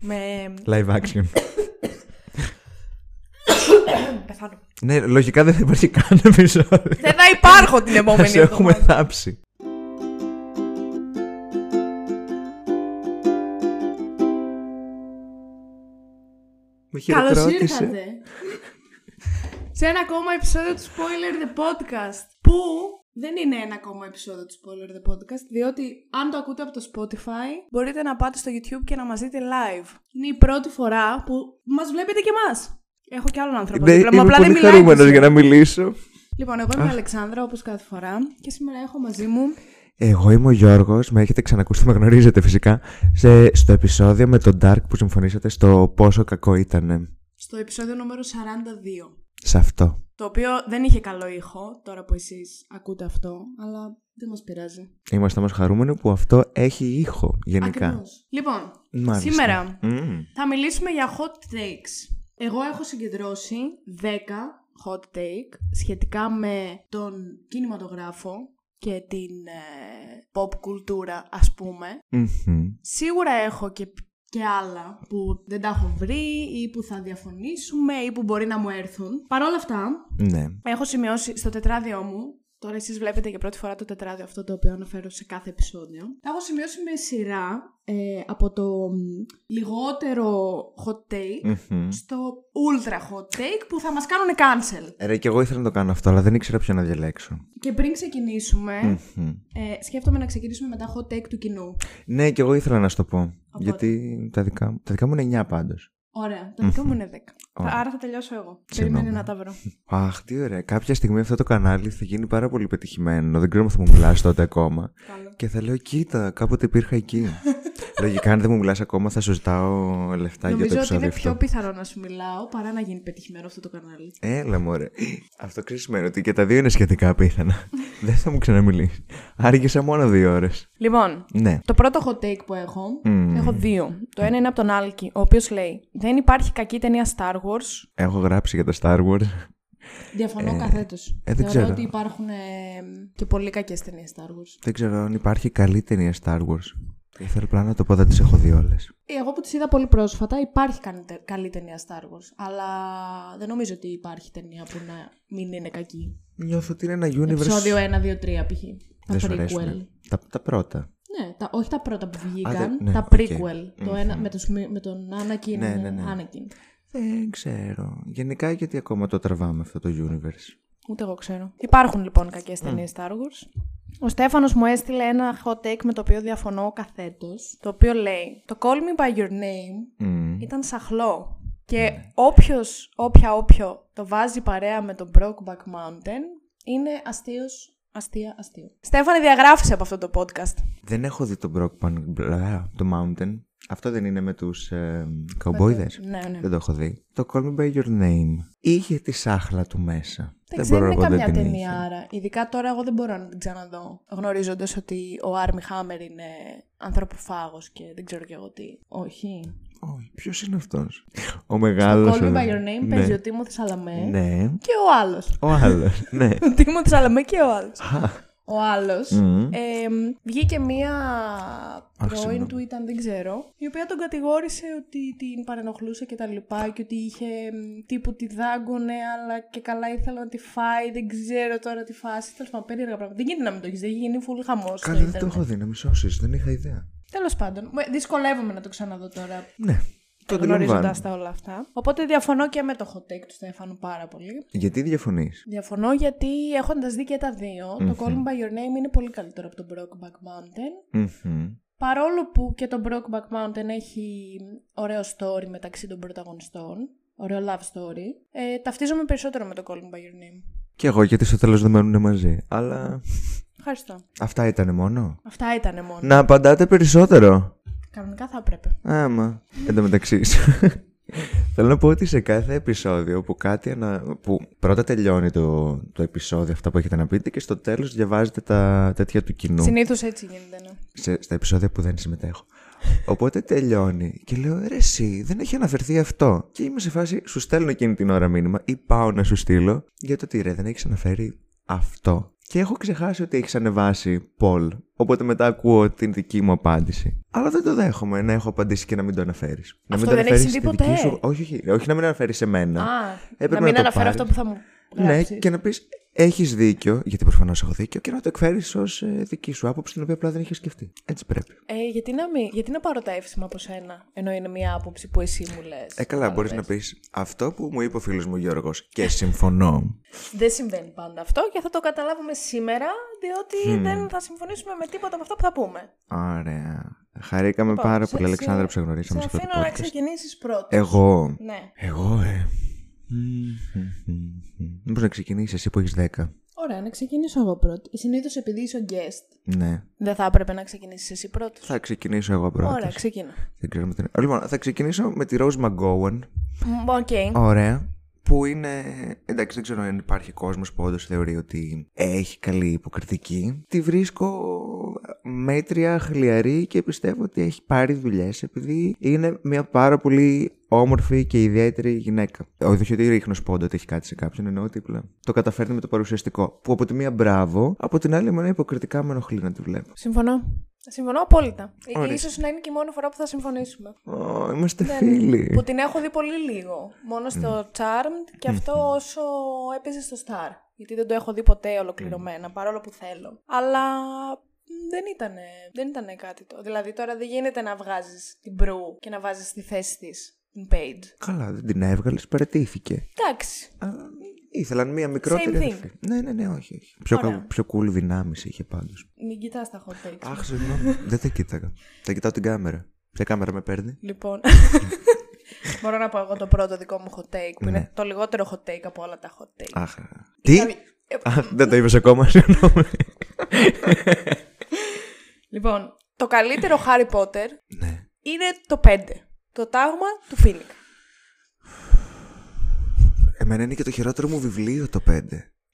Με. Live action. Πεθάνω. ναι, λογικά δεν θα υπάρχει καν επεισόδιο. Δεν θα υπάρχω την Θα επόμενη σε έχουμε εβδομάδα. θάψει. Με Καλώς χειροκρότησε. ήρθατε. Σε ένα ακόμα επεισόδιο του Spoiler the Podcast. Που δεν είναι ένα ακόμα επεισόδιο του Spoiler the Podcast, διότι αν το ακούτε από το Spotify, μπορείτε να πάτε στο YouTube και να μας δείτε live. Είναι η πρώτη φορά που μας βλέπετε και εμάς. Έχω κι άλλον άνθρωπο Ναι, δίπλα μου, είμαι απλά δεν πολύ μιλάει. χαρούμενος τόσο. για να μιλήσω. Λοιπόν, εγώ είμαι η Αλεξάνδρα, όπως κάθε φορά, και σήμερα έχω μαζί μου Εγώ είμαι ο Γιώργος, με έχετε ξανακούσει, με γνωρίζετε φυσικά, σε, στο επεισόδιο με τον Dark που συμφωνήσατε στο πόσο κακό ήταν στο επεισόδιο νούμερο 42. Σε αυτό. Το οποίο δεν είχε καλό ήχο, τώρα που εσείς ακούτε αυτό, αλλά δεν μας πειράζει. Είμαστε όμως χαρούμενοι που αυτό έχει ήχο γενικά. Ακριβώς. Λοιπόν, Μάλιστα. σήμερα Μμμ. θα μιλήσουμε για hot takes. Εγώ έχω συγκεντρώσει 10 hot take σχετικά με τον κινηματογράφο και την ε, pop κουλτούρα ας πούμε. Μμμ. Σίγουρα έχω και, και άλλα που δεν τα έχω βρει ή που θα διαφωνήσουμε ή που μπορεί να μου έρθουν. Παρ' όλα αυτά, Ναι. Έχω σημειώσει στο τετράδιό μου. Τώρα εσείς βλέπετε για πρώτη φορά το τετράδιο αυτό το οποίο αναφέρω σε κάθε επεισόδιο. Τα έχω σημειώσει με σειρά ε, από το μ, λιγότερο hot take Μμμ. στο ultra hot take που θα μας κάνουν cancel. Ρε, και εγώ ήθελα να το κάνω αυτό, αλλά δεν ήξερα ποιο να διαλέξω. Και πριν ξεκινήσουμε, Μμμ. ε, σκέφτομαι να ξεκινήσουμε με τα hot take του κοινού. Ναι, και εγώ ήθελα να σου το πω. Γιατί τα δικά, μου- τα δικά μου είναι 9 πάντως. Ωραία, τα δικά μου είναι 10. Ωραία. Άρα θα τελειώσω εγώ. Συγγνώμη. Περιμένει να τα βρω. Αχ, τι ωραία. Κάποια στιγμή αυτό το κανάλι θα γίνει πάρα πολύ πετυχημένο. Δεν ξέρω αν θα μου μιλάς τότε ακόμα. Καλό. Και θα λέω, κοίτα, κάποτε υπήρχα εκεί. Λογικά, αν δεν μου μιλάς ακόμα, θα σου ζητάω λεφτά για το Νομίζω ότι επεισόδιο είναι πιο αυτό. πιθανό να σου μιλάω παρά να γίνει πετυχημένο αυτό το κανάλι. Έλα, μωρέ. Αυτό ξέρεις σημαίνει ότι και τα δύο είναι σχετικά απίθανα. δεν θα μου ξαναμιλήσεις. Άργησα μόνο δύο ώρες. Λοιπόν, Ναι. Το πρώτο hot take που έχω, Μμμ. έχω δύο. Το ένα είναι από τον Άλκη, ο οποίος λέει «Δεν υπάρχει κακή ταινία Star Wars». Έχω γράψει για τα Star Wars. Διαφωνώ Ε, καθέτως. ε, δεν Θεωρώ ξέρω. ότι υπάρχουν ε, και πολύ κακές ταινίες Star Wars. δεν ξέρω αν υπάρχει καλή ταινία Star Wars. Ήθελα απλά να το πω, δεν τις έχω δει όλες. Ε, Εγώ που τις είδα πολύ πρόσφατα, υπάρχει καλή, τε- καλή ταινία Star Wars. Αλλά δεν νομίζω ότι υπάρχει ταινία που να μην είναι κακή. Νιώθω ότι είναι ένα universe. Επεισόδιο 1, 2, 3 π.χ. Δεν σου Τα prequel. αρέσουν. Τα, τα πρώτα. Ναι, τα, όχι τα πρώτα που βγήκαν, δεν- ναι, τα OK. prequel. Το ένα, με, το, σμι- με τον Anakin. Ναι, ναι, ναι. Anakin. Δεν ξέρω. Γενικά γιατί ακόμα το τραβάμε αυτό το universe; Ούτε εγώ ξέρω. Υπάρχουν λοιπόν κακές ταινίες Star Wars. Ο Στέφανος μου έστειλε ένα hot take με το οποίο διαφωνώ καθέτος. Το οποίο λέει: Το call me by your name Μμμ. ήταν σαχλό. Και όποιος, όποια όποιο το βάζει παρέα με το Brokeback Mountain είναι αστείος, αστεία, αστείο. Στέφανη, διαγράφησε από αυτό το podcast. Δεν έχω δει το Brockman, μπλα, το Mountain. Αυτό δεν είναι με τους ε, καουμπόιδες. Ναι, ναι. Δεν το έχω δει. Το Call Me By Your Name είχε τη σάχλα του μέσα. Δεν ξέρω, μπορώ είναι να πω δεν καμιά την ταινία είχε. άρα. Ειδικά τώρα εγώ δεν μπορώ να την ξαναδώ. Γνωρίζοντας ότι ο Άρμι Χάμερ είναι ανθρωποφάγος και δεν ξέρω κι εγώ τι. Όχι. Όχι, ποιος είναι αυτός; Ο Το μεγάλος. Call Me ο- By Your Name ναι. παίζει ο Τίμωθης Σαλαμέ Ναι. και ο άλλος. Ο άλλος. ναι. Ο Τίμωθης Σαλαμέ και ο άλλος. Ο άλλος Μμμ. ε, βγήκε μία πρώην συγγνώμη. του ήταν, δεν ξέρω, η οποία τον κατηγόρησε ότι την παρενοχλούσε και τα λοιπά και ότι είχε μ, τύπου τη δάγκωνε αλλά και καλά ήθελε να τη φάει, δεν ξέρω τώρα τη φάση. Τέλος πάντων, περίεργα πράγματα. Δεν γίνεται να μην το έχεις δει, έχει γίνει full χαμός στο Καλά, δεν το ίντερνετ. έχω δει, να με σώσεις, δεν είχα ιδέα. Τέλος πάντων, με- δυσκολεύομαι να το ξαναδώ τώρα Ναι. Το γνωρίζοντας αντιλαμβάνω. τα όλα αυτά. Οπότε διαφωνώ και με το hot take του Στέφανου πάρα πολύ. Γιατί διαφωνείς; Διαφωνώ γιατί έχοντας δει και τα δύο, το Call Me By Your Name είναι πολύ καλύτερο από το Brokeback Mountain. Μμμ. Παρόλο που και το Brokeback Mountain έχει ωραίο story μεταξύ των πρωταγωνιστών, ωραίο love story, ε, ταυτίζομαι περισσότερο με το Call Me By Your Name. Και εγώ γιατί στο τέλος δεν μένουν μαζί. Αλλά Ευχαριστώ. αυτά ήταν μόνο. Αυτά ήταν μόνο. Να απαντάτε περισσότερο. Κανονικά θα έπρεπε. Άμα. Εν τω μεταξύ. Θέλω να πω ότι σε κάθε επεισόδιο που κάτι ανα... που πρώτα τελειώνει το, το επεισόδιο αυτά που έχετε να πείτε και στο τέλος διαβάζετε τα τέτοια του κοινού Συνήθως έτσι γίνεται, ναι. σε, στα επεισόδια που δεν συμμετέχω. Οπότε τελειώνει και λέω ρε εσύ δεν έχει αναφερθεί αυτό και είμαι σε φάση σου στέλνω εκείνη την ώρα μήνυμα ή πάω να σου στείλω για το τι ρε δεν έχεις αναφέρει αυτό Και έχω ξεχάσει ότι έχεις ανεβάσει Πολ. Οπότε μετά ακούω την δική μου απάντηση. Αλλά δεν το δέχομαι να έχω απαντήσει και να μην το αναφέρεις. Να μην Αυτό το δεν έχει αναφέρεις συμβεί στη δική ποτέ. Σου... Όχι, όχι, όχι, να μην αναφέρεις σε μένα. Α, Έπρεπε να μην να το αναφέρω πάρεις. αυτό που θα μου Ναι, γράψεις. και να πεις έχεις δίκιο, γιατί προφανώς έχω δίκιο, και να το εκφέρεις ως δική σου άποψη, την οποία απλά δεν είχες σκεφτεί. Έτσι πρέπει. Ε, γιατί, να μην, γιατί να πάρω τα εύσημα από σένα, ενώ είναι μια άποψη που εσύ μου λες; Ε, καλά, μπορείς να πεις αυτό που μου είπε ο φίλος μου Γιώργος και συμφωνώ. Δεν συμβαίνει πάντα αυτό και θα το καταλάβουμε σήμερα, διότι δεν θα συμφωνήσουμε με τίποτα από αυτό που θα πούμε. Ωραία. Χαρήκαμε Λοιπόν, πάρα σε- πολύ, σε- Αλεξάνδρα, που σε γνωρίσαμε Σε σε αυτό το αφήνω να podcast. ξεκινήσεις πρώτος. Εγώ. Ναι. Εγώ, ε. Μήπως να ξεκινήσεις εσύ που έχεις 10. Ωραία, να ξεκινήσω εγώ πρώτη. Συνήθως επειδή είσαι ο guest, Ναι. δεν θα έπρεπε να ξεκινήσεις εσύ πρώτος. Θα ξεκινήσω εγώ πρώτα. Ωραία, ξεκινά. Δεν ξέρω με την... Λοιπόν, θα ξεκινήσω με τη Rose McGowan. Μ, Οκ. Ωραία. Που είναι. Εντάξει, δεν ξέρω αν υπάρχει κόσμος που όντως θεωρεί ότι έχει καλή υποκριτική. Τη βρίσκω μέτρια, χλιαρή και πιστεύω ότι έχει πάρει δουλειές επειδή είναι μια πάρα πολύ όμορφη και ιδιαίτερη γυναίκα. Όχι ότι ρίχνω σπόντα ότι έχει κάτι σε κάποιον, εννοώ ότι απλά το καταφέρνει με το παρουσιαστικό. Που από τη μία μπράβο, από την άλλη εμένα υποκριτικά με ενοχλεί να τη βλέπω. Συμφωνώ. Συμφωνώ απόλυτα. Ε, Ωραία. Ίσως να είναι και η μόνη φορά που θα συμφωνήσουμε. Ω, είμαστε Ναι, φίλοι. Που την έχω δει πολύ λίγο. Μόνο στο Charmed και αυτό όσο έπαιζε στο Star. Γιατί δεν το έχω δει ποτέ ολοκληρωμένα, παρόλο που θέλω. Αλλά μ, δεν ήταν δεν ήτανε κάτι το. Δηλαδή τώρα δεν γίνεται να βγάζεις την Μπρου και να βάζεις στη θέση της την Page. Καλά, δεν την έβγαλες, παρετήθηκε. Εντάξει. Α, Ήθελαν μία μικρότερη Same thing. αδερφή. Ναι, ναι, ναι, όχι. όχι. Πιο, Ωραία. κα- πιο cool δυνάμεις είχε πάντως. Μην κοιτάς τα hot takes. Αχ, συγγνώμη. Δεν τα κοίταγα. Θα κοιτάω την κάμερα. Ποια κάμερα με παίρνει. Λοιπόν. Μπορώ να πω εγώ το πρώτο δικό μου hot take, που Ναι. είναι το λιγότερο hot take από όλα τα hot take. Αχ. Τι; Καλή- Ε, Α, δεν το είπες ακόμα, συγγνώμη. Λοιπόν, το καλύτερο Harry Potter ναι. είναι το 5. Το τάγμα του Φοίνικα. Εμένα είναι και το χειρότερο μου βιβλίο το 5.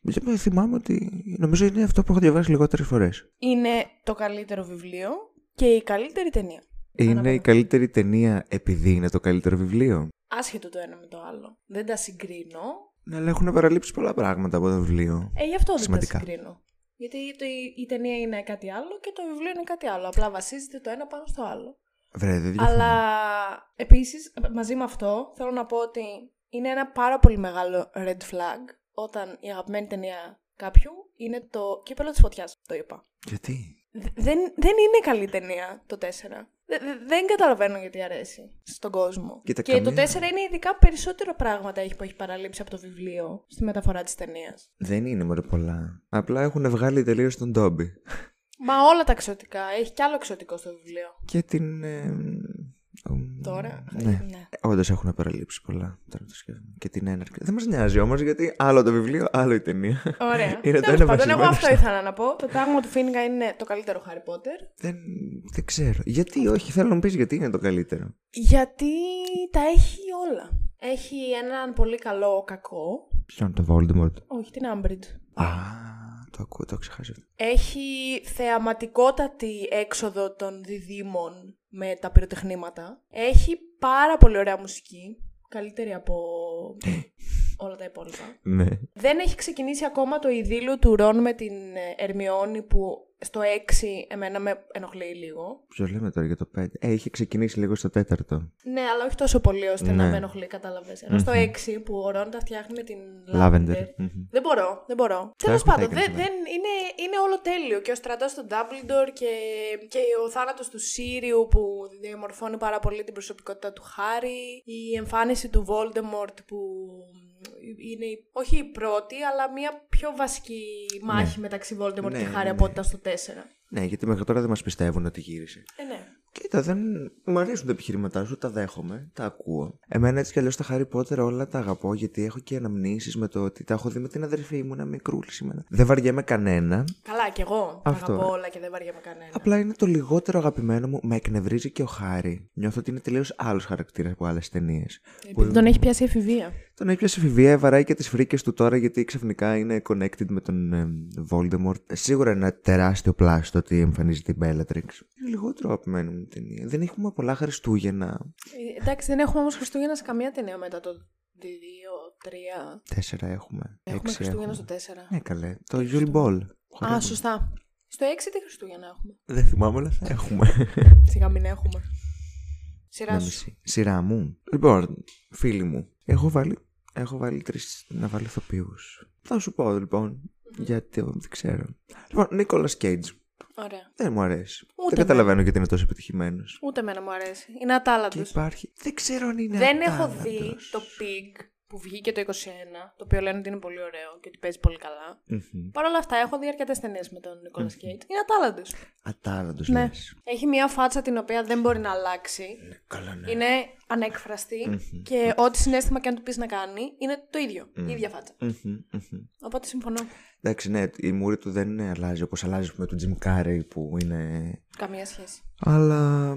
Δεν θυμάμαι ότι. Νομίζω είναι αυτό που έχω διαβάσει λιγότερες φορές. Είναι το καλύτερο βιβλίο και η καλύτερη ταινία. Είναι Ανάποδα. η καλύτερη ταινία επειδή είναι το καλύτερο βιβλίο. Άσχετο το ένα με το άλλο. Δεν τα συγκρίνω. Ναι, αλλά έχουν παραλείψει πολλά πράγματα από το βιβλίο. Ε, γι' αυτό δεν Σημαντικά. τα συγκρίνω. Γιατί το, η, η ταινία είναι κάτι άλλο και το βιβλίο είναι κάτι άλλο. Απλά βασίζεται το ένα πάνω στο άλλο. Βρε, δεν διαφωνώ. Αλλά επίσης, μαζί με αυτό, θέλω να πω ότι είναι ένα πάρα πολύ μεγάλο red flag όταν η αγαπημένη ταινία κάποιου είναι το κύπελο της φωτιάς. Το είπα. Γιατί; Δε- Δεν, δεν είναι καλή ταινία το 4. Δε- δε- δεν καταλαβαίνω γιατί αρέσει στον κόσμο. Κοίτα, και καμία- το 4 είναι ειδικά περισσότερο πράγματα έχει που έχει παραλείψει από το βιβλίο στη μεταφορά της ταινίας. Δεν είναι μωρέ πολλά. Απλά έχουν βγάλει τελείως τον Ντόμπι. Μα όλα τα εξωτικά. Έχει κι άλλο εξωτικό στο βιβλίο. Και την. Ε, ο- Τώρα. Ναι. ναι. Όντως έχουν παραλείψει πολλά. Τώρα το σκέφτομαι. Και την έναρξη. Δεν μας νοιάζει όμως γιατί άλλο το βιβλίο, άλλο η ταινία. Ωραία. Είναι το Τέλος ένα πάντων, εγώ βασισμένο αυτό στο- ήθελα να πω. Το τάγμα του Φίνικα είναι το καλύτερο Harry Potter. δεν, δεν ξέρω. Γιατί, όχι, θέλω να μου πεις γιατί είναι το καλύτερο. Γιατί τα έχει όλα. Έχει έναν πολύ καλό κακό. Ποιον το Voldemort; Όχι, την Umbridge. Α, το ακούω, το έχω ξεχάσει αυτό. Έχει θεαματικότατη έξοδο των διδήμων με τα πυροτεχνήματα. Έχει πάρα πολύ ωραία μουσική. Καλύτερη από όλα τα υπόλοιπα. Ναι. Δεν έχει ξεκινήσει ακόμα το ειδήλιο του Ρον με την ε, Ερμιόνη που στο 6 εμένα με ενοχλεί λίγο. Ποιος λέμε τώρα για το 5. Ε, είχε ξεκινήσει λίγο στο τέταρτο. Ναι, αλλά όχι τόσο πολύ ώστε να Ναι. με ενοχλεί, κατάλαβες. Ενώ στο 6 που ο Ρον τα φτιάχνει με την Lavender. Lavender. Μμμ. Δεν μπορώ, δεν μπορώ. Τα Τέλος έχουμε, τα πάντων, έκανες, δεν, ναι. δεν, είναι, είναι όλο τέλειο. Και ο στρατός του Dumbledore και, και ο θάνατος του Σύριου που διαμορφώνει πάρα πολύ την προσωπικότητα του Χάρη. Η εμφάνιση του Voldemort που είναι η- όχι η πρώτη, αλλά μια πιο βασική μάχη μεταξύ Voldemort Ναι, και ναι, Χάρη ναι. από ό,τι ήταν στο 4. Ναι, γιατί μέχρι τώρα δεν μας πιστεύουν ότι γύρισε. Ε, ναι. Κοίτα, δεν. Μου αρέσουν τα επιχειρήματά σου, τα δέχομαι, τα ακούω. Εμένα έτσι κι αλλιώς τα Harry Potter όλα τα αγαπώ γιατί έχω και αναμνήσεις με το ότι τα έχω δει με την αδερφή μου, ένα μικρούλη σήμερα. Δεν βαριέμαι κανένα. Καλά, κι εγώ. Τα Αυτό. αγαπώ όλα και δεν βαριέμαι κανένα. Απλά είναι το λιγότερο αγαπημένο μου. Με εκνευρίζει και ο Χάρη. Νιώθω ότι είναι τελείως άλλος χαρακτήρας από άλλες ταινίες. Επειδή τον έχει πιάσει εφηβεία. Τον έχει πιάσει εφηβεία, βαράει και τις φρίκες του τώρα γιατί ξαφνικά είναι connected με τον ε, Voldemort. Ε, Σίγουρα είναι ένα τεράστιο πλάστο ότι εμφανίζεται η Bellatrix. Είναι λιγότερο αγαπημένη μου ταινία. Δεν έχουμε πολλά Χριστούγεννα. Ε, εντάξει, δεν έχουμε όμως Χριστούγεννα σε καμία ταινία μετά το 2, 3. Τέσσερα έχουμε. Έχουμε Έξι Χριστούγεννα έχουμε. στο 4. Ναι, καλέ. Το Yule Ball. Α, σωστά. Στο 6 τι Χριστούγεννα έχουμε; Δεν θυμάμαι, αλλά θα έχουμε. Σιγά μην έχουμε. Σειράς Να σου. μισή. Σειρά μου. Λοιπόν, φίλοι μου, έχω βάλει, έχω βάλει τρεις να βάλω ηθοποιούς. Θα σου πω λοιπόν, γιατί εγώ δεν ξέρω. Λοιπόν, Νίκολα Κέιτζ. Ωραία. Δεν μου αρέσει. Ούτε δεν καταλαβαίνω γιατί είναι τόσο επιτυχημένος. Ούτε εμένα μου αρέσει. Είναι Και ατάλαντος. υπάρχει. Δεν ξέρω αν είναι. Δεν έχω ατάλλαντος. δει το Pig που βγήκε το 21, το οποίο λένε ότι είναι πολύ ωραίο και ότι παίζει πολύ καλά. Μμμ. Παρ' όλα αυτά, έχω δει αρκετές ταινίες με τον Νικόλα Κέιτ. Είναι ατάλαντο. Ατάλλαντος Ναι. λες. Έχει μια φάτσα την οποία δεν μπορεί να αλλάξει. Καλά, ναι. Είναι ανέκφραστη και ό,τι συνέστημα και αν του πεις να κάνει είναι το ίδιο. Η ίδια φάτσα. Μμμ, μμμ. Οπότε συμφωνώ. Εντάξει, ναι, η μούρη του δεν αλλάζει όπως αλλάζει με τον Jim Carrey που είναι. Καμία σχέση. Αλλά.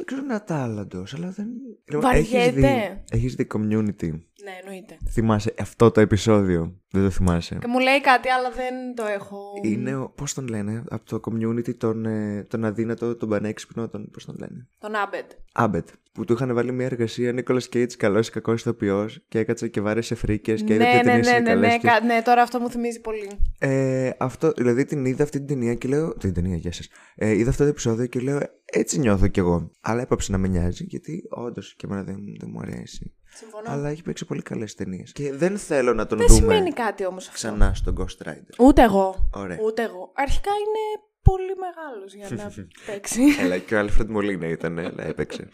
Δεν ξέρω αν είναι ατάλλαντο, αλλά δεν. Λοιπόν, Έχεις Βαριέται. δει, έχεις δει community. Ναι, εννοείται. Θυμάσαι αυτό το επεισόδιο; Δεν το θυμάσαι. Και μου λέει κάτι, αλλά δεν το έχω. Είναι, ο- πώς τον λένε, από το community τον, ε, τον αδύνατο, τον πανέξυπνο, τον, πώς τον λένε; Τον Άμπετ. Άμπετ. Που του είχαν βάλει μια εργασία Νίκολας Κέιτς, καλός ή κακός ηθοποιός, και έκατσε και βάρεσε φρίκες και είδε ναι, και ναι, ταινίε ναι, είναι ναι, ναι, καλές και- κα- ναι, τώρα αυτό μου θυμίζει πολύ. Ε, αυτό, δηλαδή την είδα αυτή την ταινία και λέω. Την ταινία, γεια σας. Ε, είδα αυτό το επεισόδιο και λέω, έτσι νιώθω κι εγώ. Αλλά έπαψε να με νοιάζει, γιατί όντως και εμένα δεν, δεν μου αρέσει. Συμφωνώ. Αλλά έχει παίξει πολύ καλές ταινίες. Και δεν θέλω να τον Δεν δούμε σημαίνει κάτι όμως αυτό. ξανά στον Ghost Rider. Ούτε εγώ. Ωραία. Ούτε εγώ. Αρχικά είναι πολύ μεγάλος για να παίξει. Έλα, και ο Άλφρεντ Μολίνα ήταν, αλλά έπαιξε.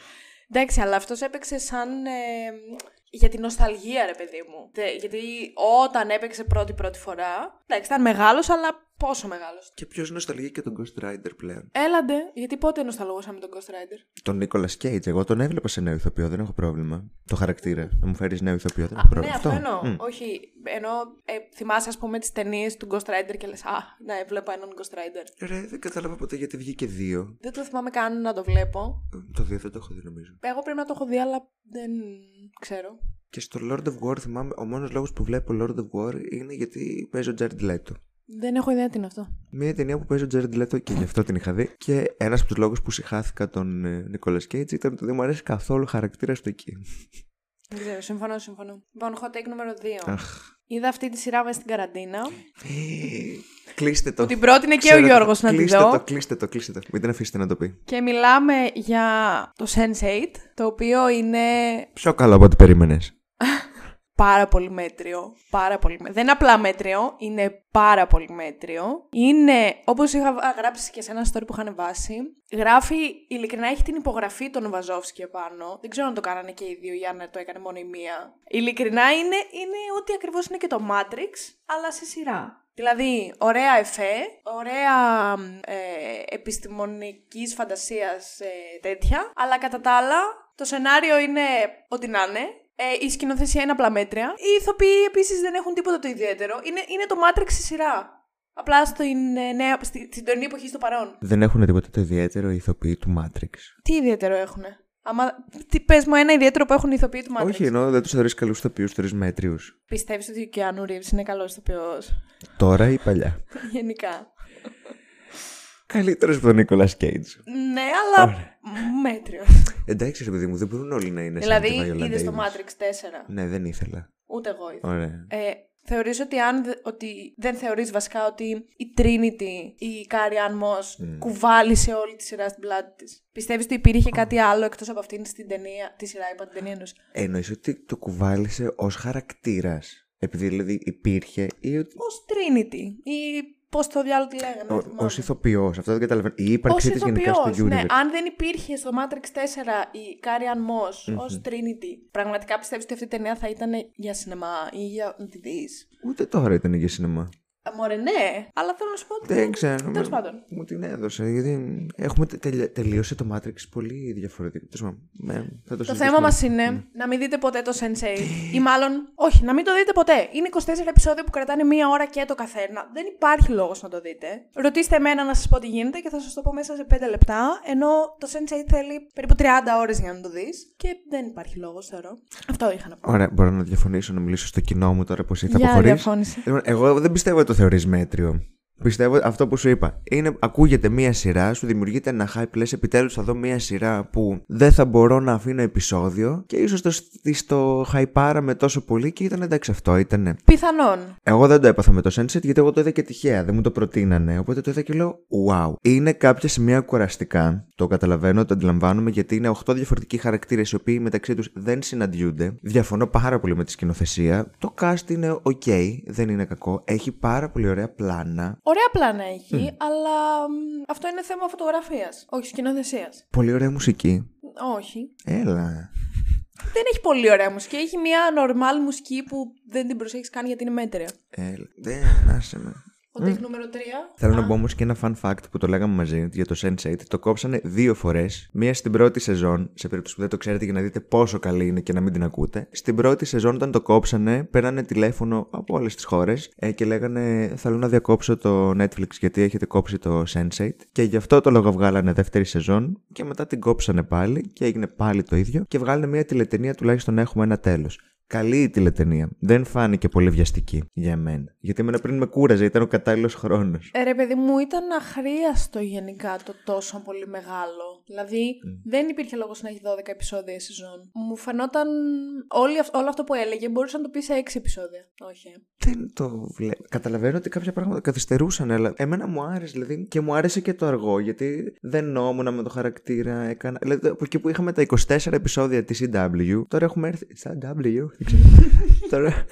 Εντάξει, αλλά αυτός έπαιξε σαν. ε, για την νοσταλγία, ρε παιδί μου. Τε- γιατί όταν έπαιξε πρώτη-πρώτη φορά. Εντάξει, ήταν μεγάλος, αλλά πόσο μεγάλος. και ποιος νοσταλγεί και τον Ghost Rider πλέον. Έλαντε, γιατί πότε νοσταλγούσαμε τον Ghost Rider; Τον Νίκολα Κέιτ, εγώ τον έβλεπα σε νέο ηθοποιό, δεν έχω πρόβλημα. Το χαρακτήρα. Να μου φέρεις νέο ηθοποιό, δεν έχω Α, πρόβλημα. ναι, αυτό εννοώ. Μμ. Όχι, ενώ ε, θυμάσαι, ας πούμε, τις ταινίες του Ghost Rider και λες, Α, ναι, βλέπω έναν Ghost Rider. Ρε, δεν κατάλαβα ποτέ γιατί βγήκε δύο. Δεν το θυμάμαι καν να το βλέπω. Ε, Το δύο δεν το έχω δει νομίζω. Εγώ πρέπει να το έχω δει, αλλά δεν ξέρω. Και στο Lord of War θυμάμαι, ο μόνος λόγος που βλέπω Lord of War είναι γιατί παίζει ο Jared Leto. Δεν έχω ιδέα τι είναι αυτό. Μια ταινία που παίζει ο Jared Leto και γι' αυτό την είχα δει. Και ένας από τους λόγους που συχάθηκα τον ε, Nicolas Cage ήταν ότι δεν μου αρέσει καθόλου χαρακτήρας του εκεί. Δεν ξέρω, συμφωνώ, συμφωνώ. Λοιπόν, hot take νούμερο 2. Αχ. Είδα αυτή τη σειρά μέσα στην καραντίνα. κλείστε το. Που την πρότεινε και Ξέρω ο το. Γιώργος να τη κλείστε δω. Το, κλείστε το, κλείστε το. Μην την αφήσετε να το πει. Και μιλάμε για το Sense8, το οποίο είναι Πιο καλό από ό,τι περίμενες. πάρα πολύ μέτριο. Πάρα πολύ μέτριο. Δεν είναι απλά μέτριο, είναι πάρα πολύ μέτριο. Είναι, όπως είχα βα- γράψει και σε ένα story που είχαν βάσει, γράφει, ειλικρινά έχει την υπογραφή των Βαζόφσκι επάνω. Δεν ξέρω αν το κάνανε και οι δύο ή αν το έκανε μόνο η μία. Ειλικρινά είναι, είναι ό,τι ακριβώς είναι και το Matrix, αλλά σε σειρά. Δηλαδή, ωραία εφέ, ωραία ε, επιστημονικής φαντασίας ε, τέτοια, αλλά κατά τα άλλα το σενάριο είναι ό,τι να είναι. Ε, η σκηνοθεσία είναι απλά μέτρια. Οι ηθοποιοί επίσης δεν έχουν τίποτα το ιδιαίτερο. Είναι, είναι το Matrix στη σειρά. Απλά στην, ε, νέα, στη, στην τωρινή εποχή στο παρόν. Δεν έχουν τίποτα το ιδιαίτερο οι ηθοποιοί του Matrix; Τι ιδιαίτερο έχουνε; Άμα, τι, πες μου ένα ιδιαίτερο που έχουν οι ηθοποιοί του Matrix. Όχι, ενώ δεν τους θεωρεί καλούς ηθοποιούς, θεωρεί μέτριους. Πιστεύεις ότι ο Κιάνου Ρίβς είναι καλός ηθοποιός; Τώρα ή παλιά; Γενικά. Καλύτερος από τον Νίκολας Κέιτ. Ναι, αλλά μέτριος. Εντάξει, ρε παιδί μου, δεν μπορούν όλοι να είναι δηλαδή, σαν τη Viola είδες το Davis. Matrix 4. Ναι, δεν ήθελα. Ούτε εγώ είδα. Ωραία. Ε, θεωρείς ότι αν δε- ότι δεν θεωρείς βασικά ότι η Trinity, η Carrie Ann Moss, κουβάλισε όλη τη σειρά στην πλάτη της; Πιστεύεις ότι υπήρχε κάτι άλλο εκτός από αυτήν στην ταινία, τη σειρά, είπα την ταινία εννοείς; Εννοείς ότι το κουβάλισε ως χαρακτήρας. Επειδή δηλαδή υπήρχε ή ότι... Ως Trinity ή πώς το διάλογο τη λέγανε. δεν Ω- θυμάμαι. ως ηθοποιός, αυτό δεν καταλαβαίνω. Η Ως ύπαρξή της γενικά στο ηθοποιός, universe. ναι. Αν δεν υπήρχε στο Matrix 4 η Carrie Ann Moss ως Trinity, πραγματικά πιστεύεις ότι αυτή η ταινία θα ήταν για σινεμά ή για να τη δεις; Ούτε τώρα ήταν για σινεμά. Ε, Μωρέ, ναι, αλλά θέλω να σου πω ότι. Δεν ξέρω. Τέλος με- πάντων. Μου την έδωσε. Γιατί έχουμε τε- τελε- τελείωσε το Matrix πολύ διαφορετικό. Τέλος πάντων, ναι, θα το Το συζητήσουμε. θέμα μας είναι να μην δείτε ποτέ το Sensei. ή μάλλον, όχι, να μην το δείτε ποτέ. Είναι 24 επεισόδια που κρατάνε μία ώρα και το καθένα. Δεν υπάρχει λόγος να το δείτε. Ρωτήστε εμένα να σας πω τι γίνεται και θα σας το πω μέσα σε 5 λεπτά. Ενώ το Sensei θέλει περίπου 30 ώρες για να το δεις. Και δεν υπάρχει λόγος, θεωρώ. Αυτό είχα να πω. Ωραία, μπορώ να διαφωνήσω, να μιλήσω στο κοινό μου τώρα πως ήρθα Για αποχωρείς. διαφώνηση. Λοιπόν, εγώ δεν πιστεύω ότι το θεωρείς μέτριο; Πιστεύω αυτό που σου είπα. Είναι, ακούγεται μία σειρά, σου δημιουργείται ένα hype, λες επιτέλους θα δω μία σειρά που δεν θα μπορώ να αφήνω επεισόδιο και ίσως το, στο με τόσο πολύ και ήταν εντάξει αυτό, ήταν. Πιθανόν. Εγώ δεν το έπαθα με το Sunset γιατί εγώ το είδα και τυχαία, δεν μου το προτείνανε. Οπότε το είδα και λέω, wow. Είναι κάποια σημεία κουραστικά, το καταλαβαίνω, το αντιλαμβάνομαι γιατί είναι 8 διαφορετικοί χαρακτήρες οι οποίοι μεταξύ τους δεν συναντιούνται. Διαφωνώ πάρα πολύ με τη σκηνοθεσία. Το cast είναι ok, δεν είναι κακό. Έχει πάρα πολύ ωραία πλάνα. Ωραία πλάνα έχει, αλλά αυτό είναι θέμα φωτογραφίας, όχι σκηνοθεσίας. Πολύ ωραία μουσική. Όχι. Έλα. Δεν έχει πολύ ωραία μουσική. Έχει μια normal μουσική που δεν την προσέχεις καν γιατί είναι μέτρια. Έλα. Δεν, άσε με. Ότι έχει νούμερο 3. Θέλω να πω όμως και ένα fun fact που το λέγαμε μαζί για το Sense8. Το κόψανε δύο φορές. Μία στην πρώτη σεζόν, σε περίπτωση που δεν το ξέρετε για να δείτε πόσο καλή είναι και να μην την ακούτε. Στην πρώτη σεζόν, όταν το κόψανε, πέρανε τηλέφωνο από όλες τις χώρες ε, και λέγανε Θέλω να διακόψω το Netflix γιατί έχετε κόψει το Sense8. Και γι' αυτό το λόγο βγάλανε δεύτερη σεζόν και μετά την κόψανε πάλι και έγινε πάλι το ίδιο. Και βγάλανε μια τηλετενία τουλάχιστον να έχουμε ένα τέλος. Καλή η τηλετενία. Δεν φάνηκε πολύ βιαστική για μένα. Γιατί εμένα πριν με κούραζε, ήταν ο κατάλληλος χρόνος. Ε, ρε, παιδί μου, ήταν αχρίαστο γενικά το τόσο πολύ μεγάλο. Δηλαδή, δεν υπήρχε λόγος να έχει 12 επεισόδια σεζόν. Μου φαινόταν. Όλη, όλο αυτό που έλεγε μπορούσε να το πει σε 6 επεισόδια. Όχι. Δεν το βλέπω. Καταλαβαίνω ότι κάποια πράγματα καθυστερούσαν, αλλά εμένα μου άρεσε. Δηλαδή, και μου άρεσε και το αργό, γιατί δεν νόμουνα με το χαρακτήρα. Έκανα... Δηλαδή, από εκεί που είχαμε τα 24 επεισόδια της CW, τώρα έχουμε έρθει. CW, τώρα,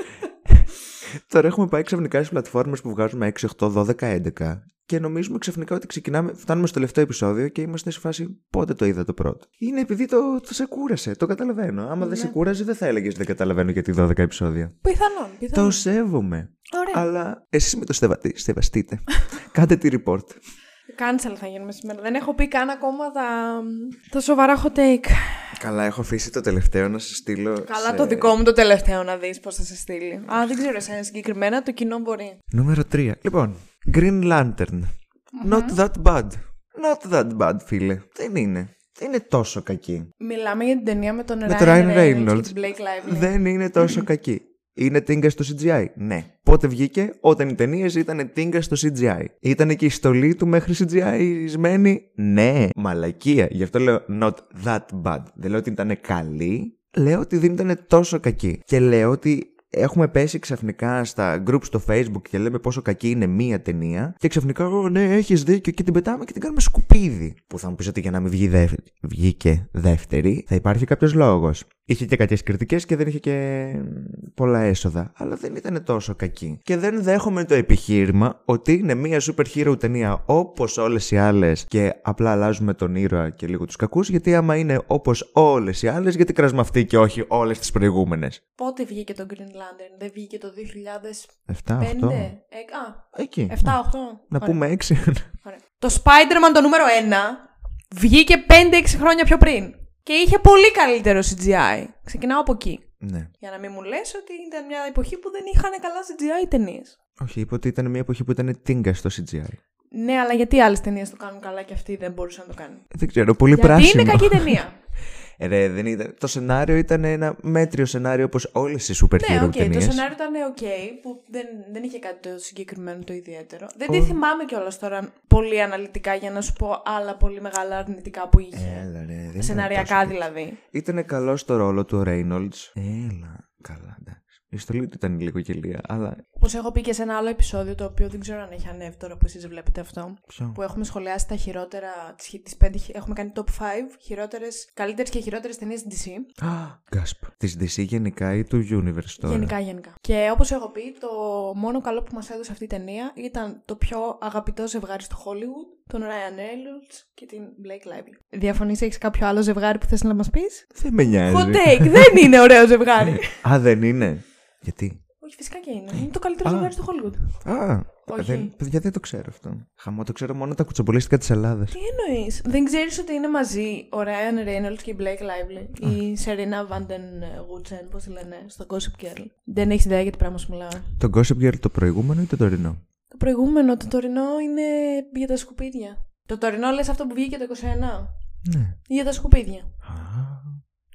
τώρα έχουμε πάει ξαφνικά στις πλατφόρμες που βγάζουμε 6, 8, 12, 11 και νομίζουμε ξαφνικά ότι ξεκινάμε, φτάνουμε στο τελευταίο επεισόδιο και είμαστε σε φάση πότε το είδα το πρώτο; Είναι επειδή το, το σε κούρασε, το καταλαβαίνω. Άμα ναι. δεν σε κούραζε, δεν θα έλεγες Δεν καταλαβαίνω γιατί 12 επεισόδια. Πιθανόν, πιθανόν. Το σέβομαι. Ωραία. Αλλά εσείς με το στεβαστείτε. Κάντε τη report. Cancel θα γίνουμε σήμερα. Δεν έχω πει καν ακόμα τα, τα σοβαρά hot take. Καλά, έχω αφήσει το τελευταίο να σε στείλω. Καλά, σε... το δικό μου το τελευταίο να δεις πώς θα σε στείλει. Α, δεν ξέρω εσένα συγκεκριμένα, το κοινό μπορεί. Νούμερο 3. Λοιπόν, Green Lantern. Not that bad. Not that bad, φίλε. Δεν είναι. Δεν είναι τόσο κακή. Μιλάμε για την ταινία με τον με Ryan, Reynolds. Reynolds. Blake Lively. Δεν είναι τόσο κακή. Είναι τίγκα στο CGI. Ναι. Πότε βγήκε, όταν οι ταινίες ήταν τίγκα στο CGI. Ήταν και η στολή του μέχρι CGI Ναι. Μαλακία. Γι' αυτό λέω not that bad. Δεν λέω ότι ήταν καλή. Λέω ότι δεν ήταν τόσο κακή. Και λέω ότι έχουμε πέσει ξαφνικά στα group στο facebook και λέμε πόσο κακή είναι μία ταινία και ξαφνικά, oh, ναι, έχεις δίκιο και την πετάμε και την κάνουμε σκουπίδι. Που θα μου πεις ότι για να μην βγει δεύτερη, βγήκε δεύτερη θα υπάρχει κάποιος λόγος. Είχε και κακές κριτικές και δεν είχε και πολλά έσοδα. Αλλά δεν ήταν τόσο κακή. Και δεν δέχομαι το επιχείρημα ότι είναι μια super hero ταινία όπως όλες οι άλλες και απλά αλλάζουμε τον ήρωα και λίγο τους κακούς. Γιατί άμα είναι όπως όλες οι άλλες, γιατί κράσουμε αυτή και όχι όλες τις προηγούμενες. Πότε βγήκε το Green Lantern, δεν βγήκε το 2007 8. Ε, α, εκεί. 7-8. Να πούμε 6. Το Spider-Man το νούμερο 1 βγήκε 5-6 χρόνια πιο πριν. Και είχε πολύ καλύτερο CGI. Ξεκινάω από εκεί. Ναι. Για να μην μου λες ότι ήταν μια εποχή που δεν είχαν καλά CGI ταινίες. Όχι, είπε ότι ήταν μια εποχή που ήταν τίγκα στο CGI. Ναι, αλλά γιατί άλλες ταινίες το κάνουν καλά και αυτοί δεν μπορούσαν να το κάνουν; Δεν ξέρω, πολύ Γιατί πράσινο. είναι κακή ταινία. Ε, ρε, δεν ήταν... Το σενάριο ήταν ένα μέτριο σενάριο όπως όλες οι super hero ναι, okay, Το σενάριο ήταν ok, που δεν, δεν είχε κάτι το συγκεκριμένο το ιδιαίτερο. Δεν τη θυμάμαι κιόλας τώρα πολύ αναλυτικά για να σου πω άλλα πολύ μεγάλα αρνητικά που είχε. Έλα, ρε, Σεναριακά δηλαδή. Ήταν καλό στο ρόλο του Reynolds. Έλα, καλά, εντάξει. Η στολή του ήταν λίγο γελία, αλλά. Όπως έχω πει και σε ένα άλλο επεισόδιο, το οποίο δεν ξέρω αν έχει ανέβει τώρα που εσείς βλέπετε αυτό. Ποιο; Που έχουμε σχολιάσει τα χειρότερα. Τις πέντε, έχουμε κάνει top 5 χειρότερες, καλύτερες και χειρότερες ταινίες DC. Α, γκάσπ. Της DC γενικά ή του Universe τώρα; Γενικά, γενικά. Και όπως έχω πει, το μόνο καλό που μας έδωσε αυτή η ταινία ήταν το πιο αγαπητό ζευγάρι στο Hollywood, τον Ryan Reynolds και την Blake Lively. Διαφωνείς, έχεις κάποιο άλλο ζευγάρι που θες να μας πεις; Δεν με νοιάζει. Hot take, δεν είναι ωραίο ζευγάρι. Α, δεν είναι; Γιατί; Όχι, φυσικά και είναι. Είναι το καλύτερο ζευγάρι στο Hollywood. Α, Όχι. Δεν, παιδιά, δεν το ξέρω αυτό. Χαμό, το ξέρω μόνο τα κουτσομπολίστικα της Ελλάδας. Τι εννοείς; Δεν ξέρεις ότι είναι μαζί ο Ryan Reynolds και η Blake Lively. Η Serena Vanden Woodsen, πώς τη λένε, στο Gossip Girl. Δεν έχεις ιδέα για τι πράγμα σου μιλάω. Το Gossip Girl το προηγούμενο ή το τωρινό; Το προηγούμενο, το τωρινό είναι για τα σκουπίδια. Το τωρινό λες αυτό που βγήκε το 21. Ναι. Για τα σκουπίδια.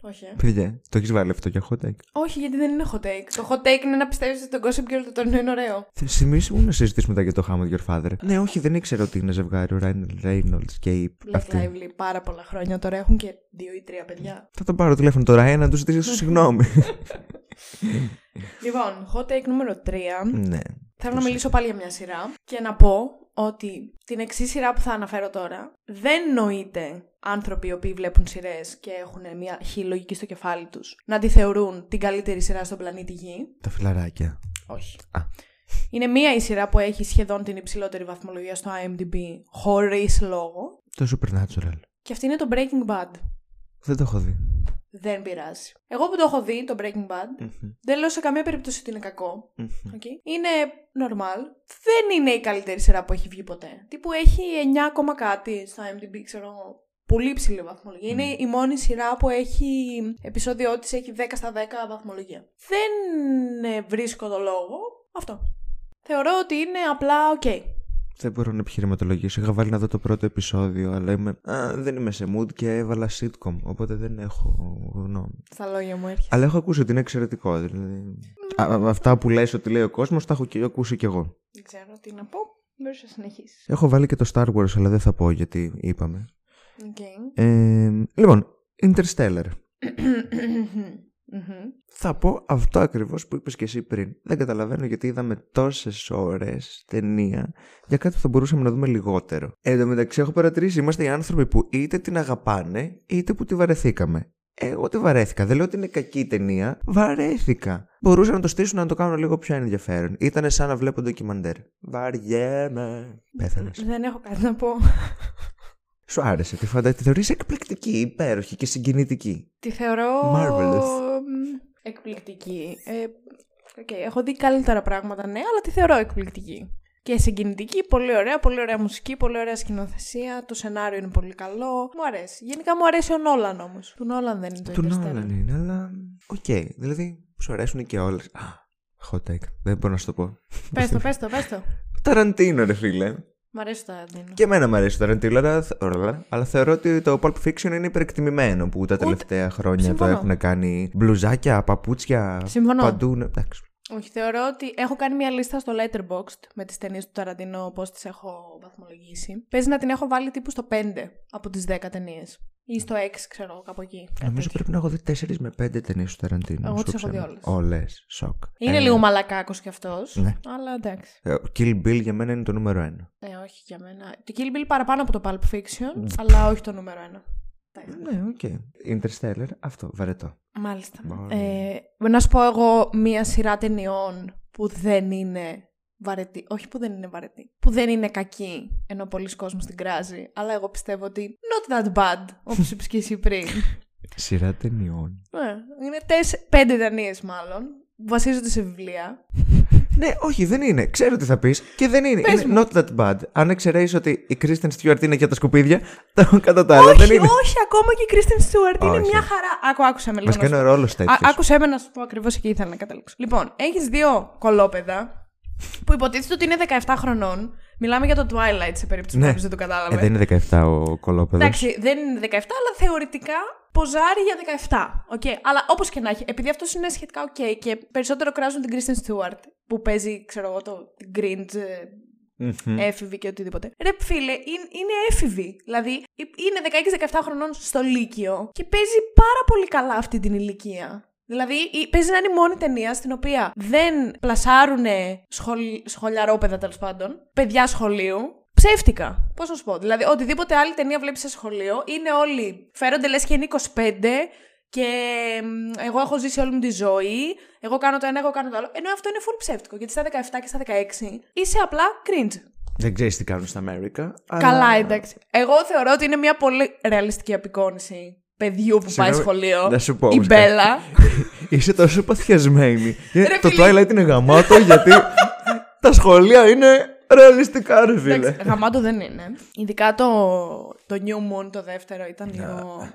Α, Όχι. ε. Παιδιά, το έχεις βάλει αυτό για hot take; Όχι, γιατί δεν είναι hot take. Το hot take είναι να πιστεύεις ότι το Gossip Girl το τωρινό είναι ωραίο. Θυμήσου να συζητήσουμε μετά για το How I Met Your Father. Ναι, όχι, δεν ήξερα ότι είναι ζευγάρι ο Ryan Reynolds και η. Black αυτή. Lively πάρα πολλά χρόνια τώρα έχουν και δύο ή τρία παιδιά. Θα τον πάρω τηλέφωνο τώρα, Ryan, να του ζητήσω συγγνώμη. λοιπόν, hot take νούμερο 3. ναι. Θέλω να μιλήσω πάλι για μια σειρά και να πω ότι την εξή σειρά που θα αναφέρω τώρα δεν νοείται άνθρωποι οι οποίοι βλέπουν σειρές και έχουν μια χή λογική στο κεφάλι τους να τη θεωρούν την καλύτερη σειρά στον πλανήτη Γη; Τα φιλαράκια. Όχι. Α. Είναι μία η σειρά που έχει σχεδόν την υψηλότερη βαθμολογία στο IMDb χωρίς λόγο. Το Supernatural. Και αυτή είναι το Breaking Bad. Δεν το έχω δει. Δεν πειράζει. Εγώ που το έχω δει, το Breaking Bad, Μμμ, δεν λέω σε καμία περίπτωση ότι είναι κακό. μμμ. Okay. Είναι normal. Δεν είναι η καλύτερη σειρά που έχει βγει ποτέ. Τύπου έχει 9 ακόμα κάτι στο IMDb, ξέρω εγώ. Πολύ ψηλή βαθμολογία. Είναι η μόνη σειρά που έχει επεισόδιο της έχει 10 στα 10 βαθμολογία. Δεν ε, βρίσκω το λόγο. Αυτό. Θεωρώ ότι είναι απλά ok. Δεν μπορώ να επιχειρηματολογήσω. Είχα βάλει να δω το πρώτο επεισόδιο, αλλά είμαι... Α, δεν είμαι σε mood και έβαλα sitcom, οπότε δεν έχω γνώμη. Στα λόγια μου έρχεται. Αλλά έχω ακούσει ότι είναι εξαιρετικό. Δηλαδή... Α, α, αυτά που λες ότι λέει ο κόσμος, τα έχω και ακούσει κι εγώ. Δεν ξέρω τι να πω. Μπορείς να συνεχίσεις. Έχω βάλει και το Star Wars, αλλά δεν θα πω γιατί είπαμε. Okay. Ε, λοιπόν, Interstellar. Θα πω αυτό ακριβώς που είπες και εσύ πριν. Δεν καταλαβαίνω γιατί είδαμε τόσες ώρες ταινία για κάτι που θα μπορούσαμε να δούμε λιγότερο. Εν τω μεταξύ έχω παρατηρήσει, είμαστε οι άνθρωποι που είτε την αγαπάνε είτε που τη βαρεθήκαμε. Εγώ τη βαρέθηκα. Δεν λέω ότι είναι κακή η ταινία. Βαρέθηκα. Μπορούσαν να το στήσουν να το κάνουν λίγο πιο ενδιαφέρον. Ήταν σαν να βλέπω ντοκιμαντέρ. Βαριέμαι. Πέθανες. Δεν έχω κάτι να πω. Σου άρεσε. Τη φαντάζεσαι. Τη θεωρείς εκπληκτική, υπέροχη και συγκινητική; Τη θεωρώ. Marvelous. μ, Εκπληκτική. Ε, οκ, έχω δει καλύτερα πράγματα, ναι, αλλά τη θεωρώ εκπληκτική. Και συγκινητική, πολύ ωραία, πολύ ωραία μουσική, πολύ ωραία σκηνοθεσία. Το σενάριο είναι πολύ καλό. Μου αρέσει. Γενικά μου αρέσει ο Νόλαν όμως. Του Νόλαν δεν είναι το Του Interstellar. Νόλαν είναι, αλλά. Οκ. Δηλαδή, σου αρέσουν και όλες. Hot take. Δεν μπορώ να σου το πω. Πες το, πες το, πες το. Ταραντίνο, ρε φίλε. Μ' αρέσει το Ταραντίνο. Και εμένα μου αρέσει το Ταραντίνο, αλλά, αλλά- αλλά θεωρώ ότι το Pulp Fiction είναι υπερεκτιμημένο που τα τελευταία χρόνια Συμφωνώ. το έχουν κάνει μπλουζάκια, παπούτσια. Συμφωνώ. Παντού. ναι, Εντάξει. Όχι, θεωρώ ότι έχω κάνει μια λίστα στο Letterboxd με τις ταινίες του Ταραντινό, πώς τις έχω βαθμολογήσει. Παίζει να την έχω βάλει τύπου στο 5 από τις 10 ταινίες. Ή στο 6, ξέρω, κάπου εκεί. Νομίζω πρέπει να έχω δει 4 με 5 ταινίες του Ταραντίνου. Εγώ τις έχω δει όλες. Όλες. Σοκ. Είναι ε, λίγο μαλακάκος κι αυτός. Ναι. Αλλά εντάξει. Ο Kill Bill για μένα είναι το νούμερο 1. Έ, ε, όχι για μένα. Το Kill Bill παραπάνω από το Pulp Fiction, αλλά όχι το νούμερο 1. Ναι, οκ. Interstellar, αυτό, βαρετό. Μάλιστα. Μάλιστα. Ε, να σου πω εγώ μία σειρά ταινιών που δεν είναι βαρετή. Όχι που δεν είναι βαρετή. Που δεν είναι κακή, ενώ πολλοί κόσμος την κράζει. Αλλά εγώ πιστεύω ότι not that bad, όπως είπες και εσύ πριν. Σειρά ταινιών. Ε, είναι τεσ... πέντε ταινίες μάλλον. που Βασίζονται σε βιβλία. Ναι, όχι, δεν είναι. Ξέρω τι θα πεις και δεν είναι. Πες είναι not that bad. Αν εξαιρέσεις ότι η Kristen Stewart είναι για τα σκουπίδια, τα κατά τα άλλα όχι, δεν είναι. όχι, ακόμα και η Kristen Stewart είναι Όχι. μια χαρά. Άκου, άκουσα με λίγο. Βασικά να σου είναι ο ρόλος Α, τέτοιος. άκουσε με να σου πω ακριβώς εκεί ήθελα να καταλήξω. Λοιπόν, έχεις δύο κολόπεδα που υποτίθεται ότι είναι 17 χρονών. Μιλάμε για το Twilight σε περίπτωση που Ναι. κάποιος δεν το κατάλαβε. Ε, δεν είναι 17 ο κωλόπαιδος. Εντάξει, δεν είναι 17, αλλά θεωρητικά ποζάρει για 17. Okay. Αλλά όπως και να έχει, επειδή αυτός είναι σχετικά οκ και περισσότερο κράζουν την Kristen Stewart που παίζει, ξέρω εγώ, το την cringe ε, Μμμ. έφηβη και οτιδήποτε. Ρε φίλε, είναι, είναι έφηβη. Δηλαδή, ε- είναι 16-17 χρονών στο Λύκειο και παίζει πάρα πολύ καλά αυτή την ηλικία. Δηλαδή, η- παίζει να είναι η μόνη ταινία στην οποία δεν πλασάρουν σχολ, σχολιαρόπαιδα τέλος πάντων, παιδιά σχολείου. Ψεύτικα. Πώς να σου πω. Δηλαδή, οτιδήποτε άλλη ταινία βλέπεις σε σχολείο, είναι όλοι. Φέρονται λες και είναι 25 και μ, εγώ έχω ζήσει όλη μου τη ζωή. Εγώ κάνω το ένα, εγώ κάνω το άλλο. Ενώ αυτό είναι full ψεύτικο. Γιατί στα 17 και στα 16 είσαι απλά cringe. Δεν ξέρεις τι κάνουν στα Αμέρικα. αλλά- Καλά, εντάξει. Εγώ θεωρώ ότι είναι μια πολύ ρεαλιστική απεικόνηση παιδιού που πάει Συγγνώμη, σχολείο. να σου πω Η όμως Μπέλα. Είσαι τόσο παθιασμένη. Ε, Ρε το φίλε. Twilight είναι γαμάτο γιατί τα σχολεία είναι ρεαλιστικά, ρε φίλε. Εντάξει, γαμάτο δεν είναι. Ειδικά το, το New Moon, το δεύτερο, ήταν λίγο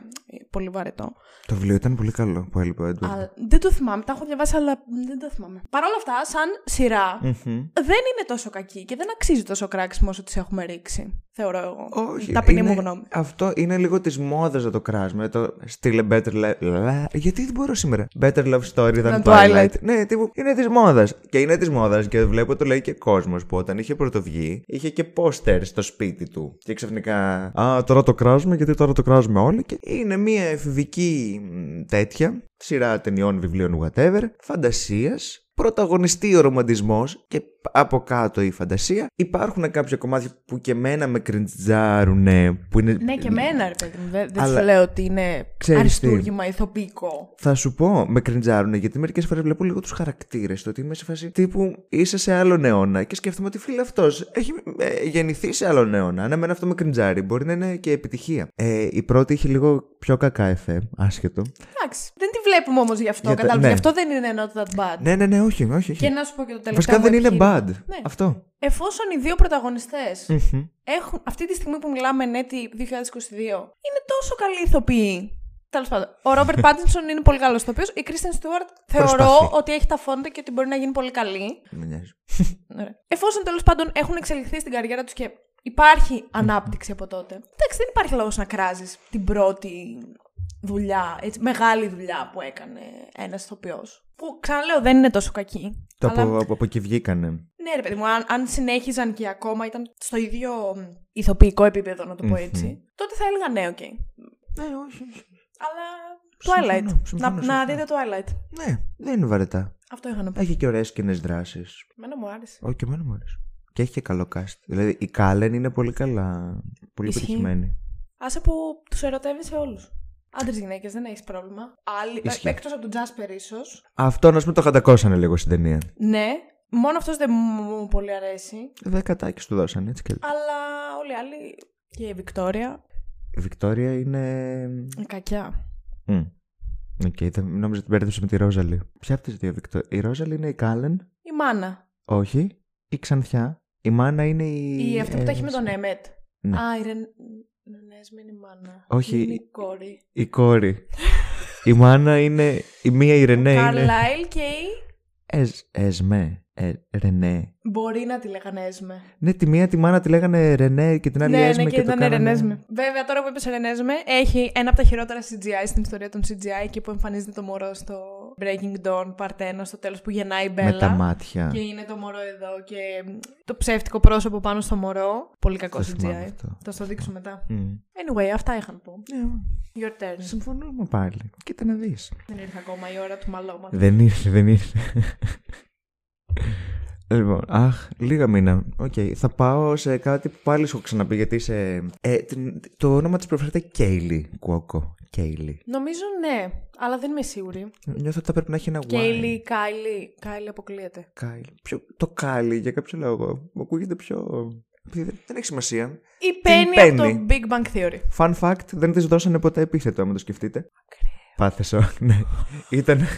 πολύ βαρετό. Το βιβλίο ήταν πολύ καλό που έλειπε ο Έντουαρντ. Αλλά δεν το θυμάμαι. Τα έχω διαβάσει, αλλά δεν το θυμάμαι. Παρ' όλα αυτά, σαν σειρά, Μμμ. δεν είναι τόσο κακή και δεν αξίζει τόσο κράξιμο όσο τις έχουμε ρίξει. Θεωρώ εγώ. Όχι. Ταπεινή είναι- μου γνώμη. Αυτό είναι λίγο της μόδας να το κράσουμε. Το στείλε Better Love. Γιατί δεν μπορώ σήμερα. Better Love Story than Than Twilight. Twilight. Ναι, τύπου είναι της μόδας. Και είναι της μόδας και βλέπω το λέει και κόσμος που όταν είχε πρωτοβγεί είχε και πόστερ στο σπίτι του. Και ξαφνικά. Α, τώρα το κράζουμε γιατί τώρα το κράζουμε όλοι. Και είναι μια εφηβική μ, τέτοια σειρά ταινιών, βιβλίων, whatever, φαντασίας. Πρωταγωνιστεί ο ρομαντισμός και από κάτω η φαντασία. Υπάρχουν κάποια κομμάτια που και μένα με κρεντζάρουνε. Που είναι... Ναι, και εμένα, ρε παιδί μου. Δεν, δεν Αλλά- σου λέω ότι είναι Ξέρεις τι; αριστούργημα ηθοποιικό. Θα σου πω, με κρεντζάρουνε γιατί μερικές φορές βλέπω λίγο τους χαρακτήρες. Το ότι είμαι σε φάση τύπου είσαι σε άλλον αιώνα και σκέφτομαι ότι φίλε αυτός έχει ε, γεννηθεί σε άλλον αιώνα. Αν εμένα αυτό με κρεντζάρει, μπορεί να είναι και επιτυχία. Ε, η πρώτη είχε λίγο πιο κακά εφέ, άσχετο. Εντάξει. Δεν τη βλέπουμε όμως γι' αυτό. Για τα- Κατάλαβες. ναι. Γι' αυτό δεν είναι not that bad. Ναι, ναι, ναι, όχι, όχι. όχι. Και να σου πω και το τελευταίο. Βασικά μου δεν είναι επιχείρημα. bad. Ναι. Αυτό. Εφόσον οι δύο πρωταγωνιστές Μμμ. έχουν, αυτή τη στιγμή που μιλάμε, έτη 2022, είναι τόσο καλοί ηθοποιοί. Τέλος πάντων, ο Ρόμπερτ Πάτινσον είναι πολύ καλός ηθοποιός. Η Κρίστεν Στούαρτ θεωρώ Προσπαθεί. ότι έχει τα φόντα και ότι μπορεί να γίνει πολύ καλή. Δεν με νοιάζει. Ναι. Εφόσον τέλος πάντων έχουν εξελιχθεί στην καριέρα τους και υπάρχει ανάπτυξη από τότε. Εντάξει, δεν υπάρχει λόγος να κράζεις την πρώτη δουλειά, έτσι, μεγάλη δουλειά που έκανε ένας ηθοποιός. Που ξαναλέω δεν είναι τόσο κακή. Το αλλά- από, από, από εκεί βγήκανε. ναι, ρε παιδί μου, αν, αν συνέχιζαν και ακόμα ήταν στο ίδιο μ, ηθοποιικό επίπεδο, να το πω έτσι, τότε θα έλεγα ναι, οκ. Ναι, όχι. όχι. Αλλά. Συμφωνώ, Twilight. συμφωνώ, να, συμφωνώ. να δείτε Twilight. Ναι, δεν είναι βαρετά. Αυτό είχα να πω. Έχει και ωραίες κοινέ δράσει. Εμένα μου άρεσε. Όχι, και εμένα μου αρέσει. Και έχει και καλό cast. Δηλαδή η Κάλεν είναι πολύ καλά. Πολύ Ισχύει. πετυχημένη. Άσε που τους ερωτεύεις σε όλους. Άντρες γυναίκες, δεν έχεις πρόβλημα. Άλλοι. Ισχύει. Εκτός από τον Τζάσπερ, ίσως. Αυτό να πούμε το χαντακώσανε λίγο στην ταινία. Ναι. Μόνο αυτός δεν μου πολύ αρέσει. Δεκατάκι του δώσανε έτσι και αλλιώς. Αλλά όλοι οι άλλοι. Και η Βικτόρια. Η Βικτόρια είναι. η Κακιά. Μμ. Οκ, δεν- νόμιζα ότι την μπέρδεψα με τη Ρόζαλι. Ποια από τις δύο Βικτόρια. Η Ρόζαλι είναι η Κάλεν. Η Μάνα. Όχι. Η Ξανθιά. Η Μάνα είναι η. Η αυτή που τα έχει με τον Έμετ. Έμετ. Ναι. Α, η Ρεν. Ρενέσμε είναι η μάνα. Όχι, Είναι η- η κόρη. Η κόρη. η Μάνα είναι. Η μία η Ρενέ είναι. Καρλάιλ και η. Εσ, Έσμε. Ε, Ρενέ. Μπορεί να τη λέγανε Έσμε. Ναι, τη μία τη μάνα τη λέγανε Ρενέ και την άλλη Ναι, Έσμε ναι, και, και το ήταν κάνανε... Ρενέσμε. Βέβαια, τώρα που είπες Ρενέσμε, έχει ένα από τα χειρότερα CGI στην ιστορία των CGI εκεί που εμφανίζεται το μωρό στο Breaking Dawn Part 1 στο τέλος που γεννάει η Μπέλα. Με τα μάτια. Και είναι το μωρό εδώ και το ψεύτικο πρόσωπο πάνω στο μωρό. Πολύ κακό Το θυμάμαι CGI. αυτό. Θα στο δείξω μετά. Μμ. Anyway, αυτά είχα να πω. Ναι, Your turn. συμφωνούμε πάλι. Κοίτα να δεις. Δεν ήρθε ακόμα η ώρα του μαλώματος. Δεν ήρθε, δεν ήρθε. Λοιπόν, αχ, λίγο αμήν, να. Οκ, θα πάω σε κάτι που πάλι σου έχω ξαναπεί γιατί είσαι... Ε, την- το όνομα της προφέρεται Κέιλι Κουόκο. Κέιλι. Νομίζω ναι, αλλά δεν είμαι σίγουρη. Νιώθω ότι θα πρέπει να έχει ένα Y. Κέιλι, Κάιλι. Κάιλι αποκλείεται. Κάιλι. Ποιο... Το Κάλι για κάποιο λόγο. Μου ακούγεται πιο... Επειδή Δεν δεν έχει σημασία. Η Penny από το Penny. Big Bang Theory. Fun fact, δεν της δώσανε ποτέ επίθετο, άμα το σκεφτείτε. Πάθε σοκ, ναι. Ήταν.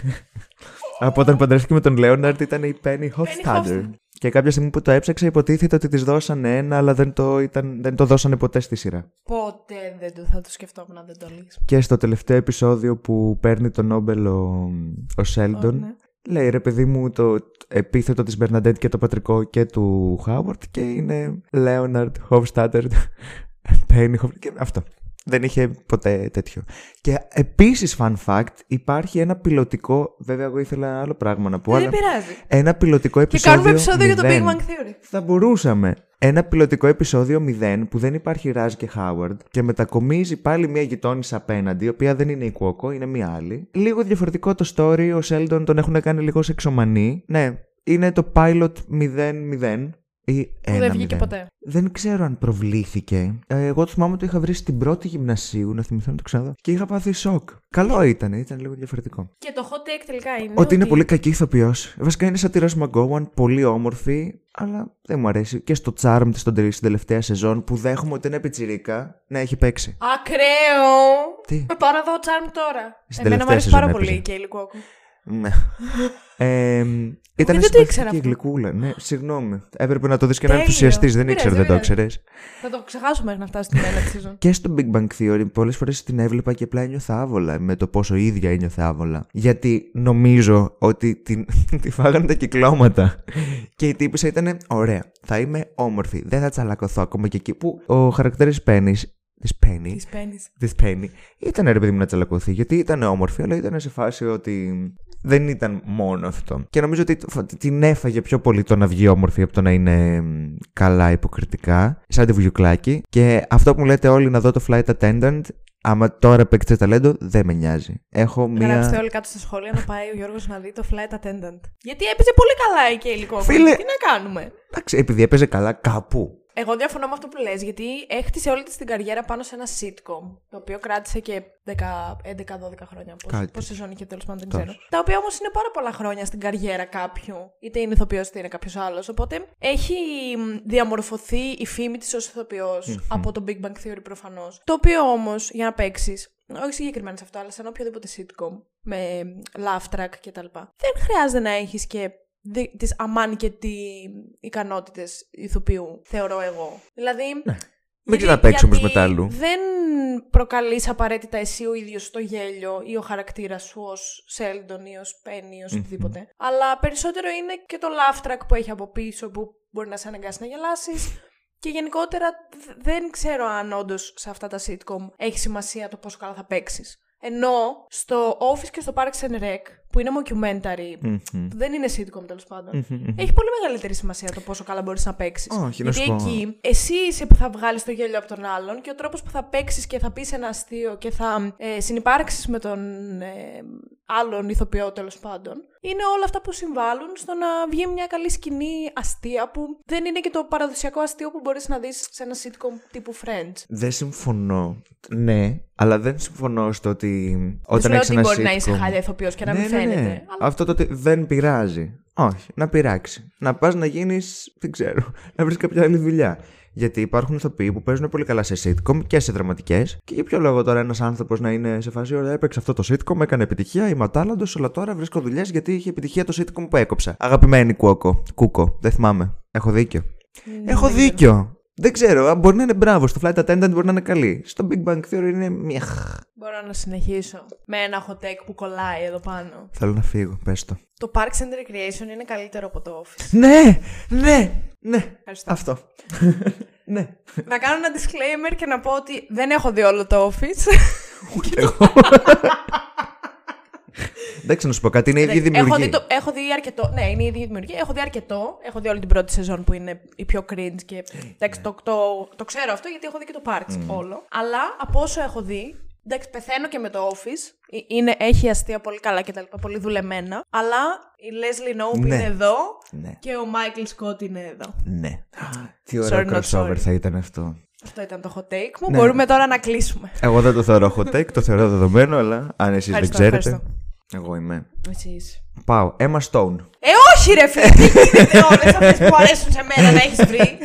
Από όταν παντρεύτηκε με τον Λέοναρντ ήταν η Penny Hofstadter. Hofstadter. Και κάποια στιγμή που το έψαξα υποτίθεται ότι της δώσανε ένα, αλλά δεν το, ήταν, δεν το δώσανε ποτέ στη σειρά. Ποτέ δεν το θα το σκεφτόμουν αν δεν το λύσω. Και στο τελευταίο επεισόδιο που παίρνει τον Νόμπελ ο, ο Σέλντον, ναι. λέει ρε παιδί μου το επίθετο της Μπερναντέτ και το πατρικό και του Χάουαρτ και είναι Λέοναρντ Hofstadter, Penny Hofstadter και αυτό. Δεν είχε ποτέ τέτοιο. Και επίσης, fun fact, υπάρχει ένα πιλωτικό. Βέβαια, εγώ ήθελα ένα άλλο πράγμα να πω. Δεν αλλά πειράζει. ένα πιλωτικό Και επεισόδιο. κάνουμε επεισόδιο για το Big μηδέν. Bang Theory. Θα μπορούσαμε. Ένα πιλωτικό επεισόδιο 0 που δεν υπάρχει Ράζ και Χάουαρντ και μετακομίζει πάλι μια γειτόνισσα απέναντι, η οποία δεν είναι η Κουόκο, είναι μια άλλη. Λίγο διαφορετικό το story, ο Σέλντον τον έχουν κάνει λίγο σεξομανή. Ναι, είναι το pilot 0-0 ή 1-0. Που δεν βγήκε ποτέ. Δεν ξέρω αν προβλήθηκε. Ε, Εγώ το θυμάμαι ότι το είχα βρει στην πρώτη γυμνασίου, να θυμηθώ να το ξαναδώ. Και είχα πάθει σοκ. Καλό ήταν, ήταν λίγο διαφορετικό. Και το hot take τελικά είναι. Ότι είναι πολύ κακή ηθοποιός. Βασικά είναι σαν τη Rose McGowan, πολύ όμορφη, αλλά δεν μου αρέσει. Και στο Charmed στον τε- στην τελευταία σεζόν που δέχομαι ότι είναι πιτσιρίκα, να έχει παίξει. Ακραίο! Τι; Με πάω να δω Charm τώρα. Στην Εμένα μου τελευταία αρέσει πάρα σεζόν πολύ έπαιζε. η Κέιλι Κόκο. Ναι. Ε, ήταν δεν το ήξερα συμπαθητική αυτό. γλυκούλα. Ναι, συγγνώμη. Έπρεπε να το δεις και να Τέλειο. ενθουσιαστείς. Δεν Πειράζει, ήξερα, δεν το πειράζει. ήξερες. Θα το ξεχάσουμε μέχρι να φτάσει στην έναρξη season. Και στο Big Bang Theory πολλές φορές την έβλεπα και απλά ένιωθα άβολα με το πόσο η ίδια ένιωθε άβολα. Γιατί νομίζω ότι την, τη φάγανε τα κυκλώματα. Και η τύπησα ήταν ωραία. Θα είμαι όμορφη. Δεν θα τσαλακωθώ ακόμα και εκεί που ο χαρακτήρα Penny. Της Penny. Της παίρνει. Της Penny. Ήταν ρε παιδί μου να τσαλακωθεί γιατί ήταν όμορφη, αλλά ήταν σε φάση ότι δεν ήταν μόνο αυτό. Και νομίζω ότι φ- την έφαγε πιο πολύ το να βγει όμορφη από το να είναι μ, καλά υποκριτικά, σαν τη βουγιουκλάκι. Και αυτό που μου λέτε όλοι να δω το flight attendant, άμα τώρα παίξετε ταλέντο, δεν με νοιάζει. Έχω Γράψτε μία. όλοι κάτω στα σχόλια να πάει ο Γιώργος να δει το flight attendant. Γιατί έπαιζε πολύ καλά εκεί υλικό. Φίλε- Τι να κάνουμε; Εντάξει, επειδή έπαιζε καλά κάπου. Εγώ διαφωνώ με αυτό που λες, γιατί έχτισε όλη της την καριέρα πάνω σε ένα sitcom, το οποίο κράτησε και 11-12 χρόνια. Πώς, Κάτι. πώς σεζόν είχε τέλος πάντων, δεν Τόσο. ξέρω. Τα οποία όμως είναι πάρα πολλά χρόνια στην καριέρα κάποιου, είτε είναι ηθοποιός είτε είναι κάποιος άλλος. Οπότε έχει μ, διαμορφωθεί η φήμη της ως ηθοποιός από το Big Bang Theory προφανώς. Το οποίο όμως, για να παίξεις, όχι συγκεκριμένα σε αυτό, αλλά σαν οποιοδήποτε sitcom, με laugh track κτλ. Δεν χρειάζεται να έχεις και δι- τις αμάν και τι ικανότητες ηθοποιού, θεωρώ εγώ. Δηλαδή, Δεν γιατί- ξαναπαίξει όμως γιατί μετά αλλού. Δεν προκαλείς απαραίτητα εσύ ο ίδιος το γέλιο ή ο χαρακτήρας σου ως Σέλντον ή ως Πένι ή ως οτιδήποτε. Αλλά περισσότερο είναι και το laugh track που έχει από πίσω που μπορεί να σε αναγκάσει να γελάσεις. Και γενικότερα δ- δεν ξέρω αν όντως σε αυτά τα sitcom έχει σημασία το πόσο καλά θα παίξεις. Ενώ στο Office και στο Parks and Rec, που είναι mockumentary, Μμμ. που δεν είναι sitcom τέλος πάντων, Μμμ, μμμ. έχει πολύ μεγαλύτερη σημασία το πόσο καλά μπορείς να παίξεις. Όχι, να Γιατί σου πω. εκεί εσύ είσαι που θα βγάλεις το γέλιο από τον άλλον και ο τρόπος που θα παίξεις και θα πεις ένα αστείο και θα ε, συνεπάρξεις με τον ε, άλλον ηθοποιό τέλος πάντων. Είναι όλα αυτά που συμβάλλουν στο να βγει μια καλή σκηνή αστεία που δεν είναι και το παραδοσιακό αστείο που μπορείς να δεις σε ένα sitcom τύπου Friends. Δεν συμφωνώ. Ναι, αλλά δεν συμφωνώ στο ότι Δεν όταν σου λέω έχεις ότι ένα μπορεί να sitcom- είσαι χάλια ηθοποιός και να μην ναι, ναι, φαίνεται. ναι. Αλλά Αυτό το ότι δεν πειράζει. Όχι, να πειράξει. Να πας να γίνεις, δεν ξέρω, να βρεις κάποια άλλη δουλειά. Γιατί υπάρχουν ηθοποιοί που παίζουν πολύ καλά σε sitcom και σε δραματικές. Και για ποιο λόγο τώρα ένας άνθρωπος να είναι σε φάση, ωραία, έπαιξε αυτό το sitcom, έκανε επιτυχία, είμαι ατάλλαντος, αλλά τώρα βρίσκω δουλειές γιατί είχε επιτυχία το sitcom που έκοψα. Αγαπημένη Κουόκο, Κούκο, δεν θυμάμαι. Έχω δίκιο. Ναι, Έχω δίκιο. Δεν ξέρω, α, μπορεί να είναι μπράβο. Στο Flight Attendant μπορεί να είναι καλή. Στο Big Bang Theory είναι μια. μπορώ να συνεχίσω με ένα hot take που κολλάει εδώ πάνω. Θέλω να φύγω, πες το. Το Parks and Recreation είναι καλύτερο από το Office. Ναι, ναι, ναι. Ευχαριστώ. Αυτό. ναι. να κάνω ένα disclaimer και να πω ότι δεν έχω δει όλο το Office. Ούτε εγώ. Εντάξει, να σου πω κάτι, είναι η ίδια έχω, δημιουργία. δει το, έχω δει αρκετό. Ναι, είναι η ίδια δημιουργία. Έχω δει αρκετό. Έχω δει όλη την πρώτη σεζόν που είναι η πιο cringe και. Εντάξει, το, το, το ξέρω αυτό γιατί έχω δει και το Parks όλο. Αλλά από όσο έχω δει. Εντάξει, πεθαίνω και με το Office. Ε, Είναι, έχει αστεία πολύ καλά και τα λοιπά, πολύ δουλεμένα. Αλλά η Leslie Knope Ναι. είναι εδώ Ναι, και ο Michael Scott είναι εδώ. ναι. Τι ωραίο Sorry, not crossover sorry. θα ήταν αυτό. Αυτό ήταν το hot take μου. Ναι. Μπορούμε τώρα να κλείσουμε. Εγώ δεν το θεωρώ hot take, το θεωρώ δεδομένο, αλλά αν εσείς δεν Ευχαριστώ, ξέρετε. ευχαριστώ. Εγώ είμαι. Εσείς. Πάω. Emma Stone. Ε, όχι ρε φίλε, τι γίνεται όλες αυτές που αρέσουν σε μένα να έχεις βρει;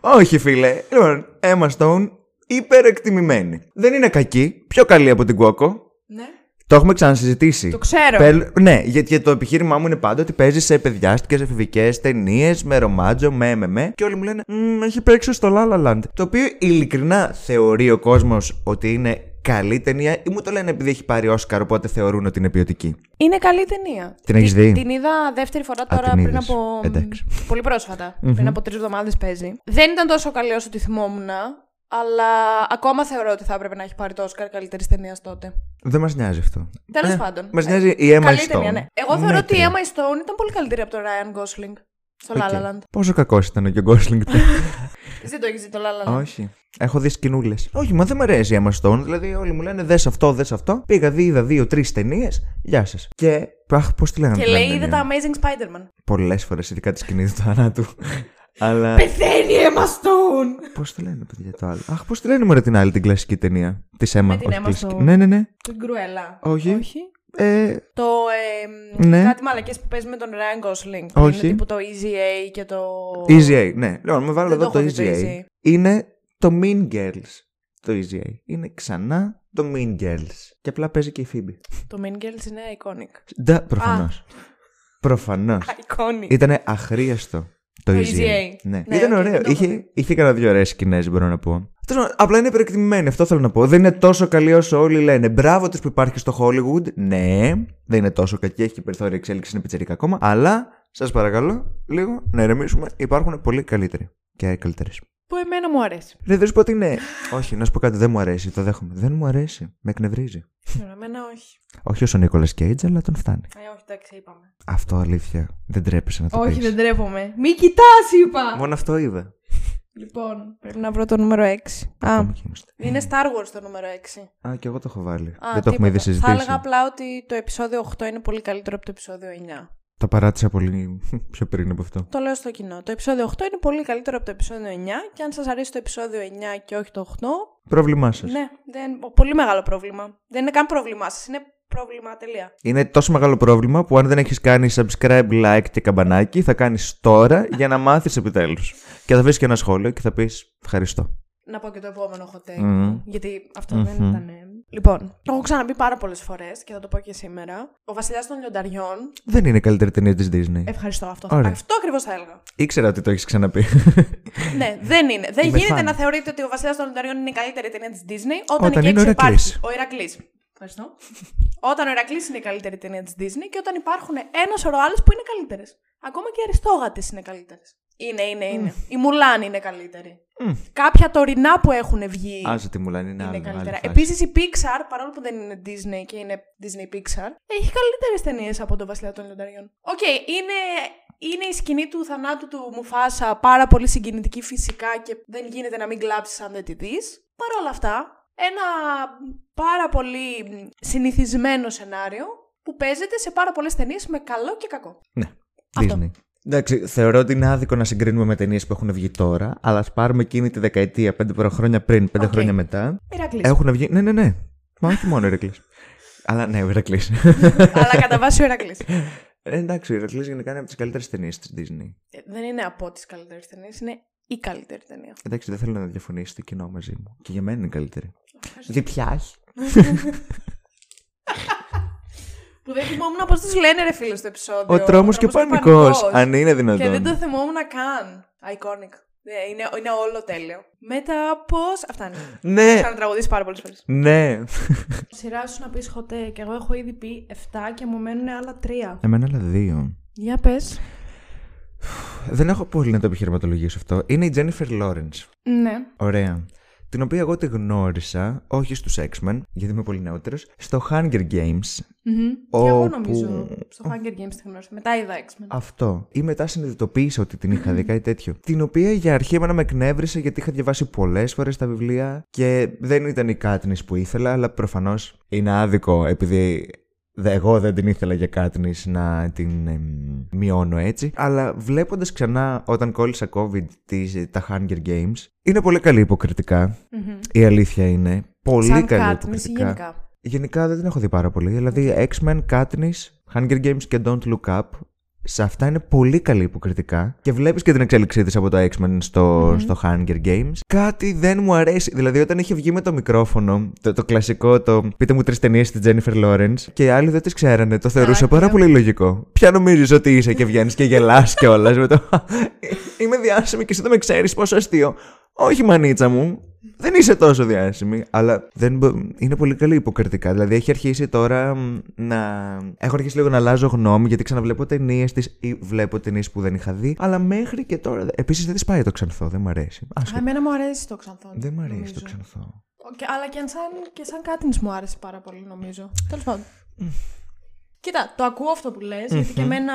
Όχι, φίλε. Λοιπόν, Emma Stone υπερεκτιμημένη. Δεν είναι κακή. Πιο καλή από την Κουόκο. ναι. Το έχουμε ξανασυζητήσει. Το ξέρω. Πελ- ναι, γιατί γιατί το επιχείρημά μου είναι πάντα ότι παίζει σε παιδιάστικες εφηβικές ταινίες με ρομάτζο, με με με. Και όλοι μου λένε «Μμ, Έχει παίξει στο La La Land. Το οποίο ειλικρινά θεωρεί ο κόσμος ότι είναι καλή ταινία ή μου το λένε επειδή έχει πάρει Όσκαρ, οπότε θεωρούν ότι είναι ποιοτική. Είναι καλή ταινία. Την έχεις Τη- δει; Την είδα δεύτερη φορά τώρα την πριν είδες. από. Εντάξει. Πολύ πρόσφατα. Πριν από τρεις εβδομάδες παίζει. Δεν ήταν τόσο καλή όσο τη θυμόμουν, αλλά ακόμα θεωρώ ότι θα έπρεπε να έχει πάρει το Όσκαρ καλύτερης ταινίας τότε. Δεν μας νοιάζει αυτό. Τέλος πάντων. Μας Ε, νοιάζει η Emma Καλή Stone. ταινία, ναι. Εγώ θεωρώ ότι η Μέτρια. Emma Stone ήταν πολύ καλύτερη από τον Ryan Gosling στο La La Land. Πόσο κακός ήταν και ο Γκόσλινγκ. Εσύ δεν το έχεις δει το La La Land. Όχι. Έχω δει σκηνούλες. Όχι, μα δεν μου αρέσει η Emma Stone. Δηλαδή, όλοι μου λένε δες αυτό, δες αυτό. Πήγα, δει, είδα δύο-τρει ταινίες. Γεια σας. Και. Αχ, πώς τη λέγανε. Και την λέει άλλη είδε ταινία; τα Amazing Spider-Man. Πολλές φορές, ειδικά τη σκηνή του θανάτου. Αλλά. Πεθαίνει η Emma Stone! Πώς τη λένε, παιδιά, το άλλο; Αχ, πώς τη λένε, μωρέ, την άλλη την κλασική ταινία; Της Emma. Με την όχι, Emma κλασική. Stone. Ναι, ναι, ναι. Την Κρουέλα. Όχι. Όχι. Ε, Το ε, Ναι. κάτι μαλακές που παίζει με τον Ryan Gosling. που Όχι. Είναι τύπου το Easy A και το... Easy A, ναι. Λοιπόν, με βάλω Δεν εδώ το το έχω δει Easy το A. Easy A. Είναι το Mean Girls. το Easy A. Είναι ξανά το Mean Girls. Και απλά παίζει και η Phoebe. Το Mean Girls είναι iconic. Ντα, προφανώς. Προφανώς. Iconic. Ήταν αχρείαστο το Το Easy Easy A. A. Ναι. Ναι, Ήταν οκ, ωραίο. δεν το είχε, έχω δει. είχε κανένα δύο ωραίες σκηνές, μπορώ να πω. Τέλος πάντων, Απλά είναι υπερεκτιμημένη, αυτό θέλω να πω. Δεν είναι τόσο καλή όσο όλοι λένε. Μπράβο τη που υπάρχει στο Hollywood. Ναι, δεν είναι τόσο κακή, έχει και περιθώριο εξέλιξη, είναι πιτσιρίκα ακόμα. Αλλά σας παρακαλώ λίγο να ηρεμήσουμε. Υπάρχουν πολύ καλύτεροι και καλύτερες. Που εμένα μου αρέσει. Δεν θα σου πω ότι είναι. Όχι, να σου πω κάτι, δεν μου αρέσει, το δέχομαι. Δεν μου αρέσει. Με εκνευρίζει. Εμένα όχι. Όχι όσο ο Νίκολας Κέιτζ, αλλά τον φτάνει. Ε, όχι, εντάξει, είπαμε. Αυτό αλήθεια. Δεν τρέπεσαι να το όχι, πεις. δεν τρέπομαι. Μη κοιτάς, είπα! Μόνο αυτό είδα. Λοιπόν, πρέπει να βρω το νούμερο 6. Α, Ακόμη και είμαστε; είναι Star Wars το νούμερο 6. Α, και εγώ το έχω βάλει. Α, δεν το έχουμε ήδη τίποτα. συζητήσει. Θα έλεγα απλά ότι το επεισόδιο 8 είναι πολύ καλύτερο από το επεισόδιο 9. Το παράτησα πολύ πιο πριν από αυτό. Το λέω στο κοινό. Το επεισόδιο 8 είναι πολύ καλύτερο από το επεισόδιο 9 και αν σας αρέσει το επεισόδιο 9 και όχι το 8, Πρόβλημά σας. ναι, δεν, πολύ μεγάλο πρόβλημα. Δεν είναι καν πρόβλημά σας, είναι πρόβλημα τελεία. Είναι τόσο μεγάλο πρόβλημα που αν δεν έχεις κάνει subscribe, like και καμπανάκι, θα κάνεις τώρα για να μάθεις επιτέλους. Και θα βρεις και ένα σχόλιο και θα πεις ευχαριστώ. Να πω και το επόμενο hot take. Μμμ. Γιατί αυτό Μμμ. δεν ήταν. Λοιπόν, το έχω ξαναπεί πάρα πολλές φορές και θα το πω και σήμερα. Ο Βασιλιάς των Λιονταριών. Δεν είναι η καλύτερη ταινία της Disney. Ευχαριστώ αυτό. Ωραία. Αυτό ακριβώς θα έλεγα. Ήξερα ότι το έχεις ξαναπεί. ναι, δεν είναι. Δεν Είμαι γίνεται fan. να θεωρείτε ότι ο Βασιλιάς των Λιονταριών είναι η καλύτερη ταινία της Disney όταν, Όταν εκεί είναι ο έξω υπάρχει Ηρακλής. ο Ηρακλής. Ευχαριστώ. όταν ο Ηρακλής είναι η καλύτερη ταινία της Disney και όταν υπάρχουν ένας σωρό άλλες που είναι καλύτερες. Ακόμα και οι Αριστόγατες είναι καλύτερες. Είναι, είναι, είναι. Η Μουλάν είναι καλύτερη. Μμ. Κάποια τωρινά που έχουν βγει Άσε τη Μουλάν, είναι, είναι άλλο, καλύτερα. άλλη φάση. Επίσης η Pixar, παρόλο που δεν είναι Disney και είναι Disney Pixar, έχει καλύτερες ταινίες από τον Βασιλιά των Λιονταριών. Οκ, είναι, είναι η σκηνή του θανάτου του Μουφάσα πάρα πολύ συγκινητική φυσικά και δεν γίνεται να μην κλάψεις αν δεν τη δεις. Παρ' όλα αυτά, ένα πάρα πολύ συνηθισμένο σενάριο που παίζεται σε πάρα πολλές ταινίες με καλό και κακό. Ναι, Αυτό. Disney. Εντάξει, θεωρώ ότι είναι άδικο να συγκρίνουμε με ταινίες που έχουν βγει τώρα, αλλά ας πάρουμε εκείνη τη δεκαετία, πέντε χρόνια πριν, πέντε Οκ. χρόνια μετά. Ηρακλής. Έχουν βγει. Ναι, ναι, ναι. Μα όχι μόνο ο Ηρακλής. αλλά ναι, ο Ηρακλής. Αλλά κατά βάση ο Ηρακλής. Ε, εντάξει, ο Ηρακλής γενικά είναι από τις καλύτερες ταινίες της Disney. Ε, δεν είναι από τις καλύτερες ταινίες, είναι η καλύτερη ταινία. Εντάξει, δεν θέλω να διαφωνήσει το κοινό μαζί μου. Και για μένα είναι η καλύτερη. Διπιάχη. Που δεν θυμόμουν πώς τους λένε, ρε φίλε, στο επεισόδιο. Ο τρόμος και ο Τρόμος πανικός. Πανικός. Αν είναι Και δεν δυνατόν. το θυμόμουν καν. Iconic. Ε, Είναι, είναι όλο τέλειο. Μετά πώ. Αυτά είναι. Ναι, Ξανατραγουδήσει πάρα πολλές φορές. ναι. Σειρά σου να πεις χωτέ και εγώ έχω ήδη πει 7 και μου μένουν άλλα 3. Εμένα άλλα δύο. Για πες. Δεν έχω πολύ να το επιχειρηματολογήσω αυτό. Είναι η Jennifer Lawrence. Ναι. Ωραία. Την οποία εγώ τη γνώρισα, όχι στους X-Men, γιατί είμαι πολύ νεότερος, στο Hunger Games. Μμμ. Και εγώ Όπου- νομίζω στο Hunger Games τη γνώρισα. Μετά είδα X-Men. Αυτό. Ή μετά συνειδητοποίησα ότι την είχα δει κάτι τέτοιο. Την οποία για αρχή εμένα με εκνεύρισε γιατί είχα διαβάσει πολλές φορές τα βιβλία και δεν ήταν η Κάτνη που ήθελα, αλλά προφανώς είναι άδικο επειδή δε- εγώ δεν την ήθελα για Κάτνη να την εμ, μειώνω έτσι. Αλλά βλέποντας ξανά όταν κόλλησα COVID τις, τα Hunger Games, είναι πολύ καλή υποκριτικά. Μμμ. Η αλήθεια είναι. Πολύ Σαν καλή Katniss ή υποκριτικά. γενικά. Γενικά δεν την έχω δει πάρα πολύ. Δηλαδή, X-Men, Katniss, Hunger Games και Don't Look Up. Σε αυτά είναι πολύ καλή υποκριτικά. Και βλέπεις και την εξέλιξή της από το X-Men στο, στο Hunger Games. Κάτι δεν μου αρέσει. Δηλαδή, όταν είχε βγει με το μικρόφωνο, το, το κλασικό, το πείτε μου τρεις ταινίες στη Jennifer Lawrence, και οι άλλοι δεν τις ξέρανε, το θεωρούσα Α, πάρα και- πολύ λογικό. Ποια νομίζεις ότι είσαι και βγαίνεις και γελάς κιόλας με το. Είμαι διάσημη και εσύ δεν με ξέρεις πόσο αστείο. Όχι, μανίτσα μου. Δεν είσαι τόσο διάσημη, αλλά δεν μπο- είναι πολύ καλή υποκριτικά. Δηλαδή έχει αρχίσει τώρα μ, να. Έχω αρχίσει λίγο να αλλάζω γνώμη γιατί ξαναβλέπω ταινίες της ή βλέπω ταινίες που δεν είχα δει. Αλλά μέχρι και τώρα. Επίσης δεν τη πάει το ξανθό, δεν μ' αρέσει. Α, Άσχετο. εμένα μου αρέσει το ξανθό. Δεν μ' αρέσει νομίζω. το ξανθό. Και, αλλά και σαν, και σαν Κάτνης μου άρεσε πάρα πολύ νομίζω. Τέλος πάντων. Κοίτα, το ακούω αυτό που λες, γιατί και εμένα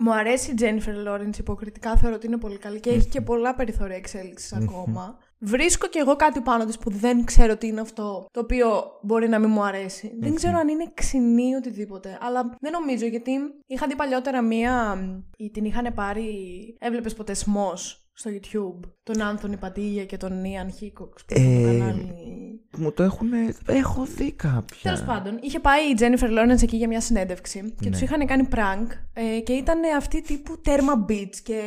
μου αρέσει η Jennifer Lawrence υποκριτικά, θεωρώ ότι είναι πολύ καλή και έχει και πολλά περιθώρια εξέλιξης ακόμα. Βρίσκω κι εγώ κάτι πάνω της που δεν ξέρω τι είναι αυτό, το οποίο μπορεί να μην μου αρέσει. Δεν ξέρω αν είναι ξινή ή οτιδήποτε, αλλά δεν νομίζω γιατί είχα δει παλιότερα μία, ή την είχαν πάρει, έβλεπες ποτέ Smos στο YouTube, τον Άνθονη Πατήγια και τον Ιαν Χίκοξ που είχε το Ε, κανάλι μου το έχουν. Έχω δει κάποια. Τέλος πάντων, είχε πάει η Jennifer Lawrence εκεί για μια συνέντευξη και Ναι. τους είχαν κάνει prank ε, και ήταν αυτή τύπου τέρμα beach και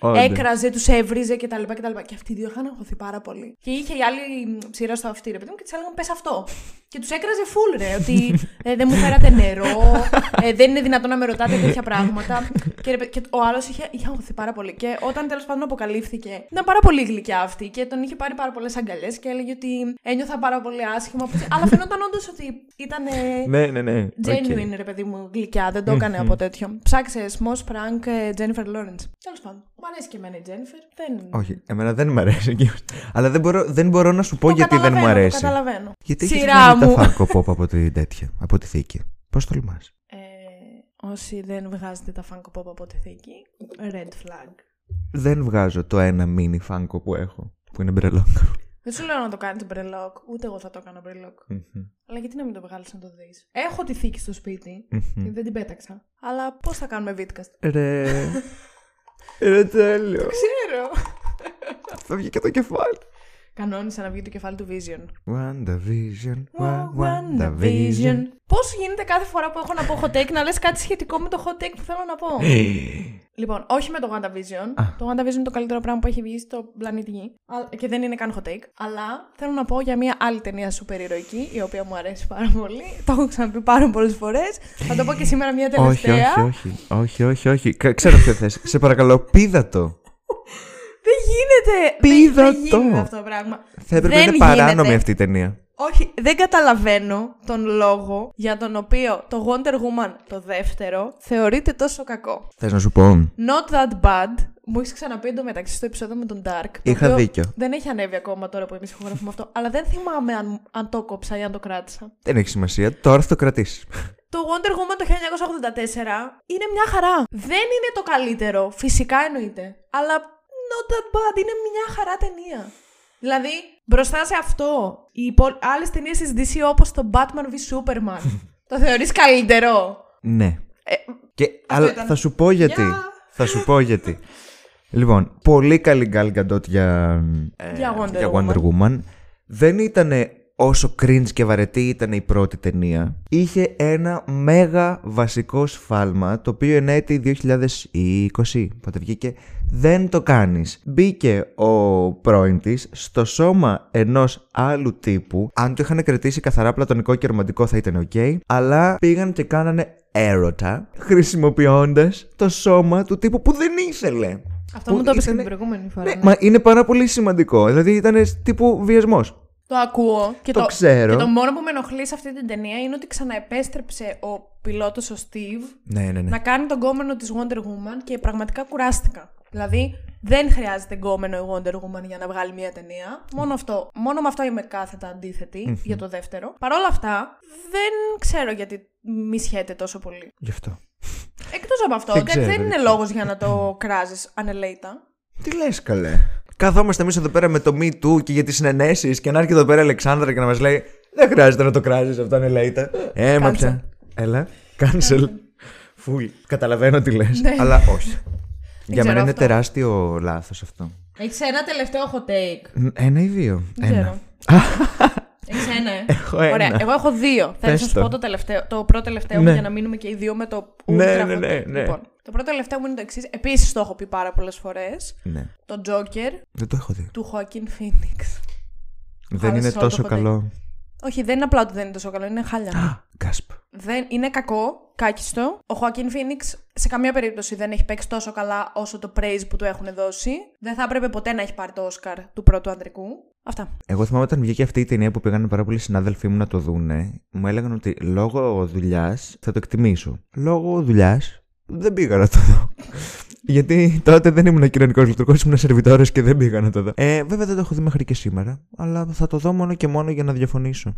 Όντως. έκραζε, τους έβριζε κτλ. Και, τα λοιπά. και αυτοί οι δύο είχαν αγχωθεί πάρα πολύ. Και είχε η άλλη ψήρα στο αυτί, ρε παιδί μου, και της έλεγαν πες αυτό. Και τους έκραζε full, ρε, ότι ε, δεν μου φέρατε νερό, ε, δεν είναι δυνατόν να με ρωτάτε τέτοια πράγματα. και, ρε, παι- και ο άλλος είχε, είχε αγχωθεί πάρα πολύ. Και όταν τέλος πάντων αποκαλύφθηκε, ήταν πάρα πολύ γλυκιά αυτή και τον είχε πάρει πάρα πολλές αγκαλιές και έλεγε ότι ένιωθα πάρα πολύ άσχημα. αλλά φαινόταν όντως ότι ήταν. ε, Ναι, ναι, ναι. Genuine, ρε παιδί μου, γλυκιά. Δεν το έκανε από τέτοιο. Ψάξε Smosh Prank ε, Jennifer Lawrence. Τέλος πάντων. Μου αρέσει και εμένα η Jennifer. Δεν. Όχι, εμένα δεν μου αρέσει εκεί. Αλλά δεν μπορώ, δεν μπορώ να σου πω Το γιατί δεν μου καταλαβαίνω, αρέσει. Το καταλαβαίνω. Γιατί έχεις Σειρά βγάλει μου. τα Funko Pop από τη τέτοια, από τη θήκη. Πώς τολμάς; Ε, όσοι δεν βγάζετε τα Funko Pop από τη θήκη, red flag. Δεν βγάζω το ένα mini Funko που έχω, που είναι μπρελόκ. Δεν σου λέω να το κάνει μπρελόκ, ούτε εγώ θα το έκανα μπρελόκ. Αλλά γιατί να μην το βγάλεις να το δεις; Έχω τη θήκη στο σπίτι, δεν την πέταξα. Αλλά πώς θα κάνουμε βίντκαστ. Ρε. Ρε τέλειο. Ξέρω. Θα βγει και το κεφάλι. Κανόνισα να βγει το κεφάλι του Vision. WandaVision. Wa- WandaVision. WandaVision. Πώς γίνεται κάθε φορά που έχω να πω hot take να λες κάτι σχετικό με το hot take που θέλω να πω; λοιπόν, όχι με το WandaVision. Α. Το WandaVision είναι το καλύτερο πράγμα που έχει βγει στο πλανήτη Γη. Α- Και δεν είναι καν hot take. Αλλά θέλω να πω για μια άλλη ταινία σούπερ ηρωική, η οποία μου αρέσει πάρα πολύ. Το έχω ξαναπεί πάρα πολλές φορές. Θα το πω και σήμερα μια όχι, τελευταία. όχι, όχι. Όχι, όχι, όχι. Κα- Ξέρω ποιο θες. Σε παρακαλώ, πείδα το. Δεν γίνεται! Πήδα δεν, δεν γίνεται το. αυτό το πράγμα. Θα έπρεπε Δεν να είναι παράνομη γίνεται. αυτή η ταινία. Όχι, δεν καταλαβαίνω τον λόγο για τον οποίο το Wonder Woman το δεύτερο θεωρείται τόσο κακό. Θες να σου πω; Not that bad. Μου έχεις ξαναπεί εντωμεταξύ στο επεισόδιο με τον Dark. το Είχα οποίο δίκιο. Δεν έχει ανέβει ακόμα τώρα που εμείς ηχογραφούμε αυτό. Αλλά δεν θυμάμαι αν, αν το κόψα ή αν το κράτησα. Δεν έχει σημασία. Τώρα θα το κρατήσεις. Το Wonder Woman το 1984 είναι μια χαρά. Δεν είναι το καλύτερο. Φυσικά εννοείται. Αλλά not that bad. Είναι μια χαρά ταινία. Δηλαδή, μπροστά σε αυτό, οι άλλες ταινίες της DC όπως το Batman v Superman. το θεωρείς καλύτερο; Ναι. Ε, Και, αλλά ήταν. θα σου πω γιατί. Γεια. Θα σου πω γιατί. Λοιπόν, πολύ καλή Gal Gadot για, ε, Για Wonder για Woman. Wonder Woman. Δεν ήταν όσο cringe και βαρετή ήταν η πρώτη ταινία. Είχε ένα μέγα βασικό σφάλμα, το οποίο εν έτη 2020, πότε βγήκε, δεν το κάνεις. Μπήκε ο πρώην της στο σώμα ενός άλλου τύπου. Αν το είχαν κρατήσει καθαρά πλατωνικό και ρομαντικό θα ήταν ok. Αλλά πήγαν και κάνανε έρωτα, χρησιμοποιώντας το σώμα του τύπου που δεν ήθελε. αυτό Που μου το είπες και ήτανε- την προηγούμενη φορά. Ναι, ναι. μα είναι πάρα πολύ σημαντικό. Δηλαδή ήταν τύπου βιασμός. Το ακούω. Και Το ξέρω. Και το μόνο που με ενοχλεί σε αυτή την ταινία είναι ότι ξαναεπέστρεψε ο πιλότος ο Steve Ναι, ναι, ναι. να κάνει τον κόμενο της Wonder Woman και πραγματικά κουράστηκα. Δηλαδή, δεν χρειάζεται γκόμενο η Wonder Woman για να βγάλει μια ταινία. Μόνο, αυτό, μόνο με αυτό είμαι κάθετα αντίθετη για το δεύτερο. Παρ' όλα αυτά, δεν ξέρω γιατί μισιέται τόσο πολύ. Γι' αυτό. Εκτός από αυτό, Δεν δεν, ξέρω, δεν δεν είναι ξέρω. λόγος για να το κράζεις ανελέητα. Τι λες καλέ; Καθόμαστε εμείς εδώ πέρα με το Me Too και για τις συνενέσεις και να έρχεται εδώ πέρα η Αλεξάνδρα και να μας λέει Δεν χρειάζεται να το κράζεις αυτό, είναι λέιτα. Ε, μα Cancel. πια. Έλα. Cancel. Φουλ. Καταλαβαίνω τι λες. Ναι. Αλλά όχι. Για ξέρω μένα είναι αυτό. τεράστιο λάθος αυτό. Έχεις ένα τελευταίο hot take. Ν- Ένα ή δύο; Δεν Ένα. ξέρω. Έχεις ένα, ε. Έχω ένα. Ωραία, εγώ έχω δύο. Θέλω να Πες σα το. πω το, τελευταίο, το πρώτο τελευταίο μου Ναι. για να μείνουμε και οι δύο με το Ναι, ultra ναι, hot ναι, take. ναι. Λοιπόν, το πρώτο τελευταίο μου είναι το εξής. Επίσης το έχω πει πάρα πολλές φορές. Ναι. Το Joker Δεν το έχω δει. του Joaquin Phoenix. Δεν Χάλασε είναι όλο το τόσο hot take. καλό. Όχι, δεν είναι απλά ότι δεν είναι τόσο καλό, είναι χάλια. Α, Γκάσπ. δεν, είναι κακό, κάκιστο. Ο Joaquin Phoenix σε καμία περίπτωση δεν έχει παίξει τόσο καλά όσο το praise που του έχουν δώσει. Δεν θα έπρεπε ποτέ να έχει πάρει το Oscar του πρώτου ανδρικού. Αυτά. Εγώ θυμάμαι όταν βγήκε αυτή η ταινία που πήγαν πάρα πολλοί συνάδελφοί μου να το δούνε, μου έλεγαν ότι λόγω δουλειάς θα το εκτιμήσω. Λόγω δουλειάς δεν πήγα να το δω. Γιατί τότε δεν ήμουν κοινωνικός λειτουργός, ήμουν σερβιτόρος και δεν πήγα να το δω. Ε, βέβαια δεν το έχω δει μέχρι και σήμερα, αλλά θα το δω μόνο και μόνο για να διαφωνήσω.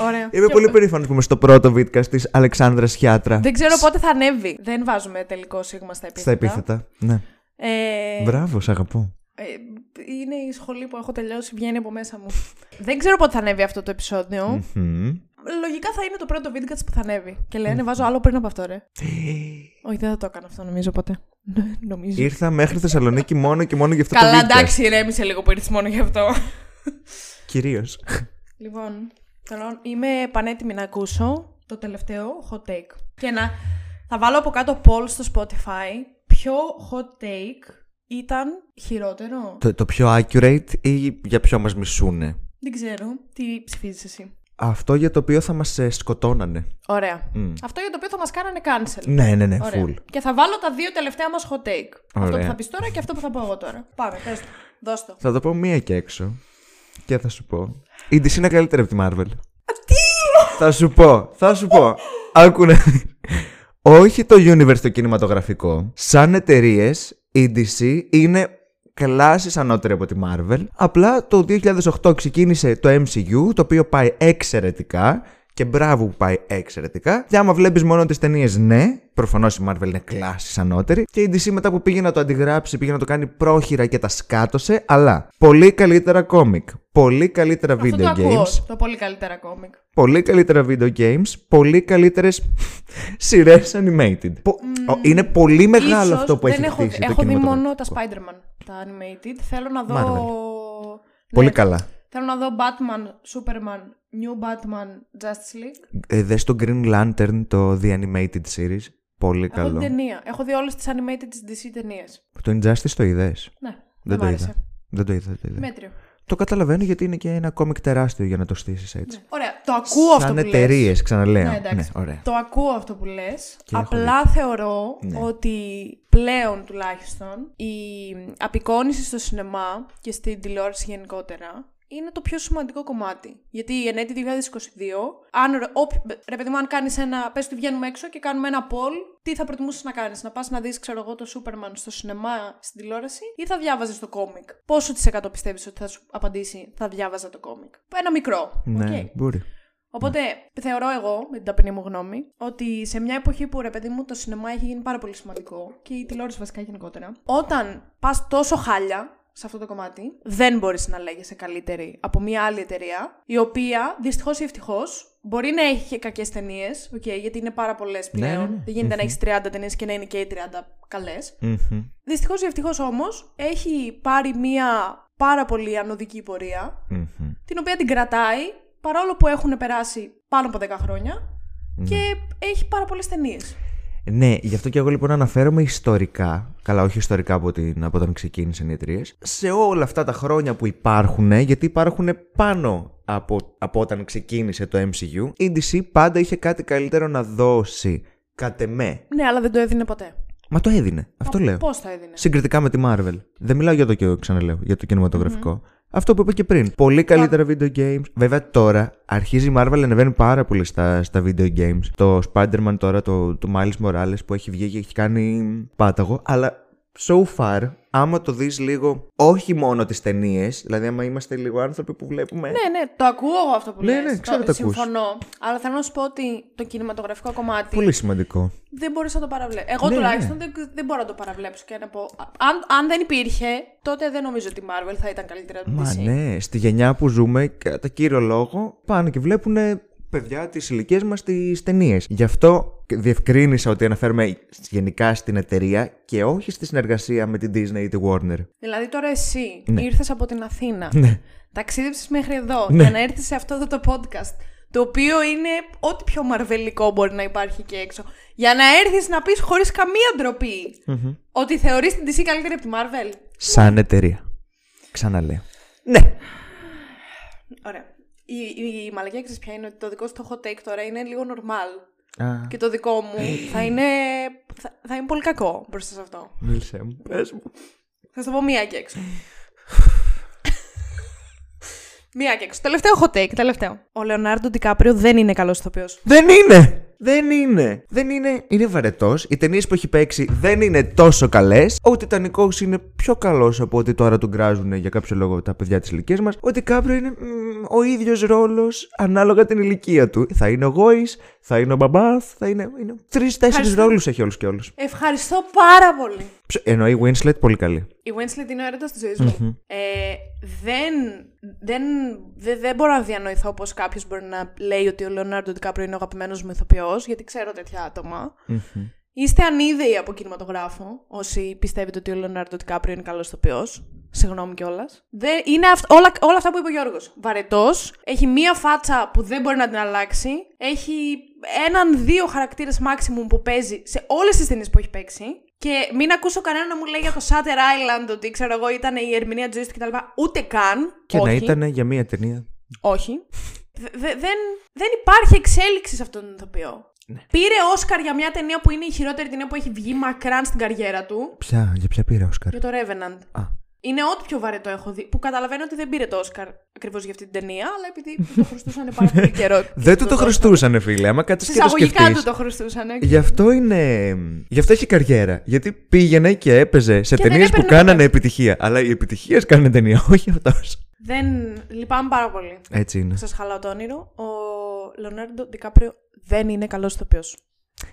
Ωραία. Είμαι Και- πολύ περήφανος που είμαι στο πρώτο βίντεο της Αλεξάνδρας Χιάτρα. Δεν ξέρω πότε θα ανέβει. Δεν βάζουμε τελικό σίγμα στα επίθετα. Στα επίθετα. Ναι. Ε, Μπράβο, σ' αγαπώ. ε, είναι η σχολή που έχω τελειώσει, βγαίνει από μέσα μου. δεν ξέρω πότε θα ανέβει αυτό το επεισόδιο. Μμμ. Λογικά θα είναι το πρώτο βίντεο που θα ανέβει. Και λέει, ανεβάζω άλλο πριν από αυτό, ρε. Όχι, δεν θα το έκανα αυτό νομίζω ποτέ. Ναι, νομίζω. Ήρθα μέχρι Θεσσαλονίκη μόνο και μόνο για αυτό Καλά, το βίντεο. εντάξει, ηρέμησε λίγο που ήρθες μόνο γι' αυτό. Κυρίως. λοιπόν, θέλω, είμαι πανέτοιμη να ακούσω το τελευταίο hot take. Και να θα βάλω από κάτω poll στο Spotify. Ποιο hot take ήταν χειρότερο; το, το πιο accurate ή για ποιο μας μισούνε; Δεν ξέρω. Τι ψηφίζεις εσύ. Αυτό για το οποίο θα μας σκοτώνανε. Ωραία. Μμ. Αυτό για το οποίο θα μας κάνανε cancel. Ναι, ναι, ναι, Ωραία. full. Και θα βάλω τα δύο τελευταία μας hot take. Αυτό Ωραία. που θα πεις τώρα και αυτό που θα πω εγώ τώρα. Πάμε, πες το. Δώσ' το. Θα το πω μία και έξω. Και θα σου πω. Η DC είναι καλύτερη από τη Marvel. Τι! θα σου πω, θα σου πω. Άκου να δεις. Όχι το universe το κινηματογραφικό. Σαν εταιρείες, η DC είναι κλάσεις ανώτερη από τη Marvel. Απλά το 2008 ξεκίνησε το MCU, το οποίο πάει εξαιρετικά. Και μπράβο που πάει εξαιρετικά. Και άμα βλέπεις μόνο τις ταινίες, ναι, προφανώς η Marvel είναι κλάσεις ανώτερη. Και η DC μετά που πήγε να το αντιγράψει, πήγε να το κάνει πρόχειρα και τα σκάτωσε. Αλλά πολύ καλύτερα κόμικ. Πολύ καλύτερα Αυτό video το ακούω. games. Το πολύ καλύτερα κόμικ. Πολύ καλύτερα video games. Πολύ καλύτερες σειρές animated. Πο- ο- Είναι πολύ μεγάλο Ίσως αυτό που δεν έχει έχω, χτίσει. το έχω δει μόνο κινηματογραφικό. τα Spider-Man, τα animated. Θέλω να δω... Marvel. Πολύ Ναι, καλά. Θέλω να δω Batman, Superman, New Batman, Justice League. Ε, δες το Green Lantern, το The Animated Series. Πολύ Έχω καλό. την ταινία. Έχω δει όλες τις animated της DC ταινίες. Το Injustice το είδες; Ναι, Δεν μ' το άρεσε. είδα. Δεν το είδα, δεν το είδα. Μέτριο. Το καταλαβαίνω γιατί είναι και ένα κόμικ τεράστιο για να το στήσεις έτσι. Ναι. Ωραία, το ακούω αυτό Σαν που λες. εταιρείες, ξαναλέω. Ναι, εντάξει. ωραία. Το ακούω αυτό που λες. Και έχω Απλά θεωρώ Ναι. ότι πλέον τουλάχιστον η απεικόνιση στο σινεμά και στην τηλεόραση γενικότερα είναι το πιο σημαντικό κομμάτι. Γιατί εν έτει 2022, αν, ρε- όποι- ρε παιδί μου, αν κάνεις ένα, πες ότι βγαίνουμε έξω και κάνουμε ένα poll, τι θα προτιμούσες να κάνεις, να πας να δεις, ξέρω εγώ, το Superman στο σινεμά, στην τηλεόραση ή θα διάβαζες το κόμικ. Πόσο τοις εκατό πιστεύεις ότι θα σου απαντήσει θα διάβαζα το κόμικ. Ένα μικρό. Ναι, οκ. μπορεί. Οπότε θεωρώ εγώ, με την ταπεινή μου γνώμη, ότι σε μια εποχή που ρε παιδί μου το σινεμά έχει γίνει πάρα πολύ σημαντικό και η τηλεόραση βασικά γενικότερα, όταν πας τόσο χάλια σε αυτό το κομμάτι, δεν μπορείς να λέγεσαι καλύτερη από μια άλλη εταιρεία, η οποία δυστυχώς ή ευτυχώς μπορεί να έχει κακές ταινίες, okay, γιατί είναι πάρα πολλές Ναι, πλέον. ναι, ναι. Δεν γίνεται να έχεις 30 ταινίες και να είναι και οι 30 καλές. Μμμ. Δυστυχώς ή ευτυχώς όμως έχει πάρει μια πάρα πολύ ανωδική πορεία Μμμ. την οποία την κρατάει παρόλο που έχουν περάσει πάνω από 10 χρόνια και έχει πάρα πολλές ταινίες. Ναι, γι' αυτό και εγώ λοιπόν αναφέρομαι ιστορικά, καλά όχι ιστορικά από, την, από όταν ξεκίνησαν οι εταιρείες, σε όλα αυτά τα χρόνια που υπάρχουν, γιατί υπάρχουν πάνω από, από όταν ξεκίνησε το MCU, η DC πάντα είχε κάτι καλύτερο να δώσει. Κατ' εμέ. Ναι, αλλά δεν το έδινε ποτέ. Μα το έδινε. Αυτό λέω. Πώς θα έδινε; Συγκριτικά με τη Marvel. Δεν μιλάω για το και ξαναλέω, για το κινηματογραφικο Αυτό που είπα και πριν. Πολύ καλύτερα video games. Βέβαια τώρα αρχίζει η Marvel να ανεβαίνει πάρα πολύ στα, στα video games. Το Spider-Man τώρα, το, το Miles Morales που έχει βγει και έχει κάνει πάταγο. Αλλά so far, άμα το δεις λίγο, όχι μόνο τις ταινίες, δηλαδή άμα είμαστε λίγο άνθρωποι που βλέπουμε... Ναι, ναι, το ακούω εγώ αυτό που Ναι, λες. ναι, ξέρω το, το ακούς. Συμφωνώ. Αλλά θέλω να σου πω ότι το κινηματογραφικό κομμάτι Πολύ σημαντικό. δεν μπορείς να το παραβλέψει. Εγώ Ναι, τουλάχιστον δεν, δεν μπορώ να το παραβλέψω και να πω. Αν, αν δεν υπήρχε, τότε δεν νομίζω ότι η Marvel θα ήταν καλύτερα από τη Μα DC. ναι, στη γενιά που ζούμε, κατά κύριο λόγο, πάνε και βλέπουν παιδιά τη ηλικία μας τις ταινίες. Γι' αυτό διευκρίνησα ότι αναφέρομαι γενικά στην εταιρεία και όχι στη συνεργασία με την Disney ή τη Warner. Δηλαδή τώρα εσύ Ναι. ήρθες από την Αθήνα. Ναι. Ταξίδεψες μέχρι εδώ Ναι. για να έρθεις σε αυτό εδώ το podcast. Το οποίο είναι ό,τι πιο μαρβελικό μπορεί να υπάρχει και έξω. Για να έρθεις να πεις χωρίς καμία ντροπή ότι θεωρείς την DC καλύτερη από τη Marvel. Σαν εταιρεία. Ξαναλέω. Ναι. Ωραία. Η, η, η μαλακιά ξέρεις ποια είναι ότι το δικό σου το hot take τώρα είναι λίγο normal. Α, Και το δικό μου θα είναι, θα, θα είναι πολύ κακό μπροστά σε αυτό. μίλησέ μου. Πες μου. Θα σου το πω μία και έξω. μία και έξω. Τελευταίο hot take, τελευταίο. Ο Λεωνάρντο Ντικάπριο δεν είναι καλός ηθοποιός. Δεν είναι! Δεν είναι! Δεν είναι. Είναι βαρετός. Οι ταινίες που έχει παίξει δεν είναι τόσο καλές. Ο Τιτανικός είναι πιο καλός από ότι τώρα του γκράζουν για κάποιο λόγο τα παιδιά της ηλικίας μας. Ο Ντικάπριο είναι μ, ο ίδιος ρόλος ανάλογα την ηλικία του. Θα είναι ο Γόης, θα είναι ο Μπαμπάθ, θα είναι. είναι... Τρει-τέσσερι Ευχαριστώ. ρόλους έχει όλους και όλους. Ευχαριστώ πάρα πολύ. Ενώ η Winslet πολύ καλή. Η Winslet είναι ο έρωτας της ζωής μου. Ε, δεν, δεν, δεν, δεν μπορώ να διανοηθώ πώς κάποιος μπορεί να λέει ότι ο Λεωνάρντο Ντικάπριο είναι ο αγαπημένος μου ηθοποιός, γιατί ξέρω τέτοια άτομα. Μμμ. Είστε ανίδεοι από κινηματογράφο, όσοι πιστεύετε ότι ο Λεωνάρντο Τικάπριο είναι καλός ηθοποιός. Συγγνώμη κιόλας. Είναι αυ- όλα, όλα αυτά που είπε ο Γιώργος. Βαρετός, έχει μία φάτσα που δεν μπορεί να την αλλάξει, έχει έναν-δύο χαρακτήρες maximum που παίζει σε όλες τις ταινίες που έχει παίξει. Και μην ακούσω κανένα να μου λέει για το Shutter Island ότι ξέρω εγώ ήταν η ερμηνεία της ζωής του κτλ. Ούτε καν. Και Όχι. να ήταν για μία ταινία. Όχι. Δε- δε- δεν, δεν υπάρχει εξέλιξη σε αυτόν τον ηθοποιό. Ναι. Πήρε Όσκαρ για μια ταινία που είναι η χειρότερη ταινία που έχει βγει μακράν στην καριέρα του. Ποια, για ποια πήρε Όσκαρ; Για το Revenant. Α, Είναι ό,τι πιο βαρετό έχω δει. Που καταλαβαίνω ότι δεν πήρε το Όσκαρ ακριβώς για αυτή την ταινία, αλλά επειδή του το χρωστούσαν πάρα πολύ καιρό. δεν του το χρωστούσανε, φίλε. Άμα κάτσει και το Συσσαγωγικά σκεφτεί. του το χρωστούσαν. Γι' αυτό είναι. Γι' αυτό έχει καριέρα. Γιατί πήγαινε και έπαιζε σε Και δεν ταινίες που έπαιρνε κάνανε ποτέ. επιτυχία. Αλλά οι επιτυχίες κάνουν ταινία, όχι αυτό. Δεν. Λυπάμαι πάρα πολύ. Έτσι είναι. Σας χαλάω το όνειρο. Ο Λεονάρντο Ντικάπριο δεν είναι καλός ηθοποιός.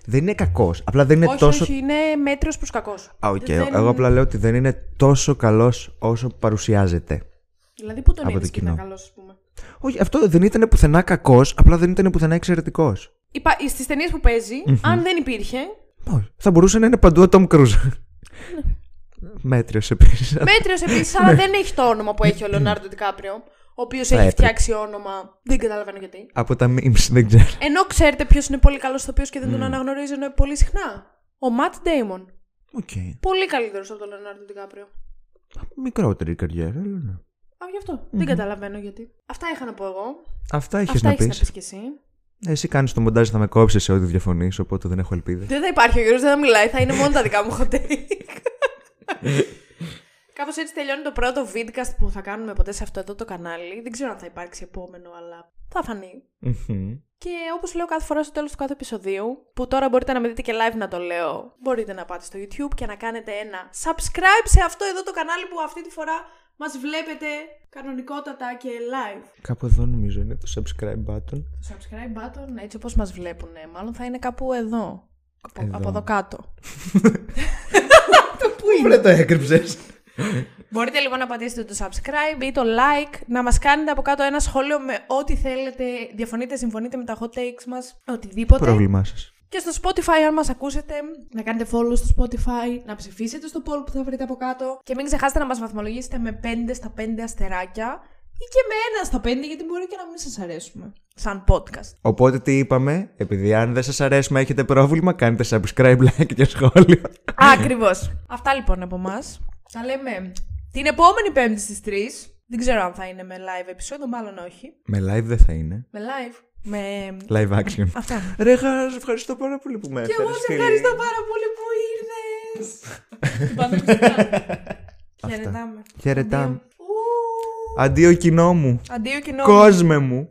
Δεν είναι κακός. Απλά δεν είναι όχι, τόσο. όχι, είναι μέτριος προς κακός. Α, οκ. Δεν- Εγώ απλά λέω ότι δεν είναι τόσο καλός όσο παρουσιάζεται. Δηλαδή, πού τον Από είδες το και ήταν κοινό. καλός, ας πούμε; Όχι, αυτό δεν ήταν πουθενά κακός, απλά δεν ήταν πουθενά εξαιρετικός. Στις ταινίες που παίζει, αν δεν υπήρχε. Όχι. Θα μπορούσε να είναι παντού ο Τομ Κρούζ. Μέτριος επίσης. Μέτριος επίσης, αλλά δεν έχει το όνομα που έχει ο Λεωνάρντο Ντικάπριο. Ο οποίος έχει έπρεπε. φτιάξει όνομα. Δεν καταλαβαίνω γιατί. Από τα memes, δεν ξέρω. Ενώ ξέρετε ποιος είναι πολύ καλός ηθοποιός και δεν τον αναγνωρίζουν πολύ συχνά. Ο Ματ Ντέιμον. Οκ. Πολύ καλύτερος από τον Λεωνάρντο Ντικάπριο. Μικρότερη καριέρα, αλλά ναι. Α, γι' αυτό. Δεν καταλαβαίνω γιατί. Αυτά είχα να πω εγώ. Αυτά είχε Αυτά να έχεις πεις. να πεις κι εσύ. Εσύ κάνεις το μοντάζ, θα με κόψεις σε ό,τι διαφωνείς, οπότε δεν έχω ελπίδες. Δεν θα υπάρχει ο Γιώργος, δεν θα μιλάει, θα είναι μόνο τα δικά μου hot take. Κάπως έτσι τελειώνει το πρώτο vidcast που θα κάνουμε ποτέ σε αυτό εδώ το κανάλι. Δεν ξέρω αν θα υπάρξει επόμενο, αλλά θα φανεί. Και όπως λέω κάθε φορά στο τέλος του κάθε επεισοδίου, που τώρα μπορείτε να με δείτε και live να το λέω, μπορείτε να πάτε στο YouTube και να κάνετε ένα subscribe σε αυτό εδώ το κανάλι που αυτή τη φορά μας βλέπετε κανονικότατα και live. Κάπου εδώ νομίζω είναι το subscribe button. Το subscribe button, έτσι όπως μας βλέπουν, μάλλον θα είναι κάπου εδώ. Από Εδώ. από εδώ κάτω. Πού είναι το έκρυψες; Μπορείτε λοιπόν να πατήσετε το subscribe ή το like, να μας κάνετε από κάτω ένα σχόλιο με ό,τι θέλετε, διαφωνείτε, συμφωνείτε με τα hot takes μας, οτιδήποτε. Πρόβλημά σας. Και στο Spotify, αν μας ακούσετε, να κάνετε follow στο Spotify, να ψηφίσετε στο poll που θα βρείτε από κάτω και μην ξεχάσετε να μας βαθμολογήσετε με 5 στα 5 αστεράκια ή και με ένα στα 5 γιατί μπορεί και να μην σας αρέσουμε σαν podcast. Οπότε τι είπαμε, επειδή αν δεν σας αρέσουμε έχετε πρόβλημα, κάνετε subscribe, like και σχόλιο. Ακριβώς. Αυτά λοιπόν από εμά. Θα λέμε την επόμενη Πέμπτη στις 3. Δεν ξέρω αν θα είναι με live επεισόδιο, μάλλον όχι. Με live δεν θα είναι. Με live. Με. Live action. Αυτά. Ρε, Χα, σε ευχαριστώ πάρα πολύ που με Και έφερες. εγώ σε φίλη. ευχαριστώ πάρα πολύ που ήρθες. Πάμε Χαιρετάμε. Χαιρετάμε. Αντίο. Ου. Αντίο κοινό μου. Αντίο κοινό. Κόσμε μου.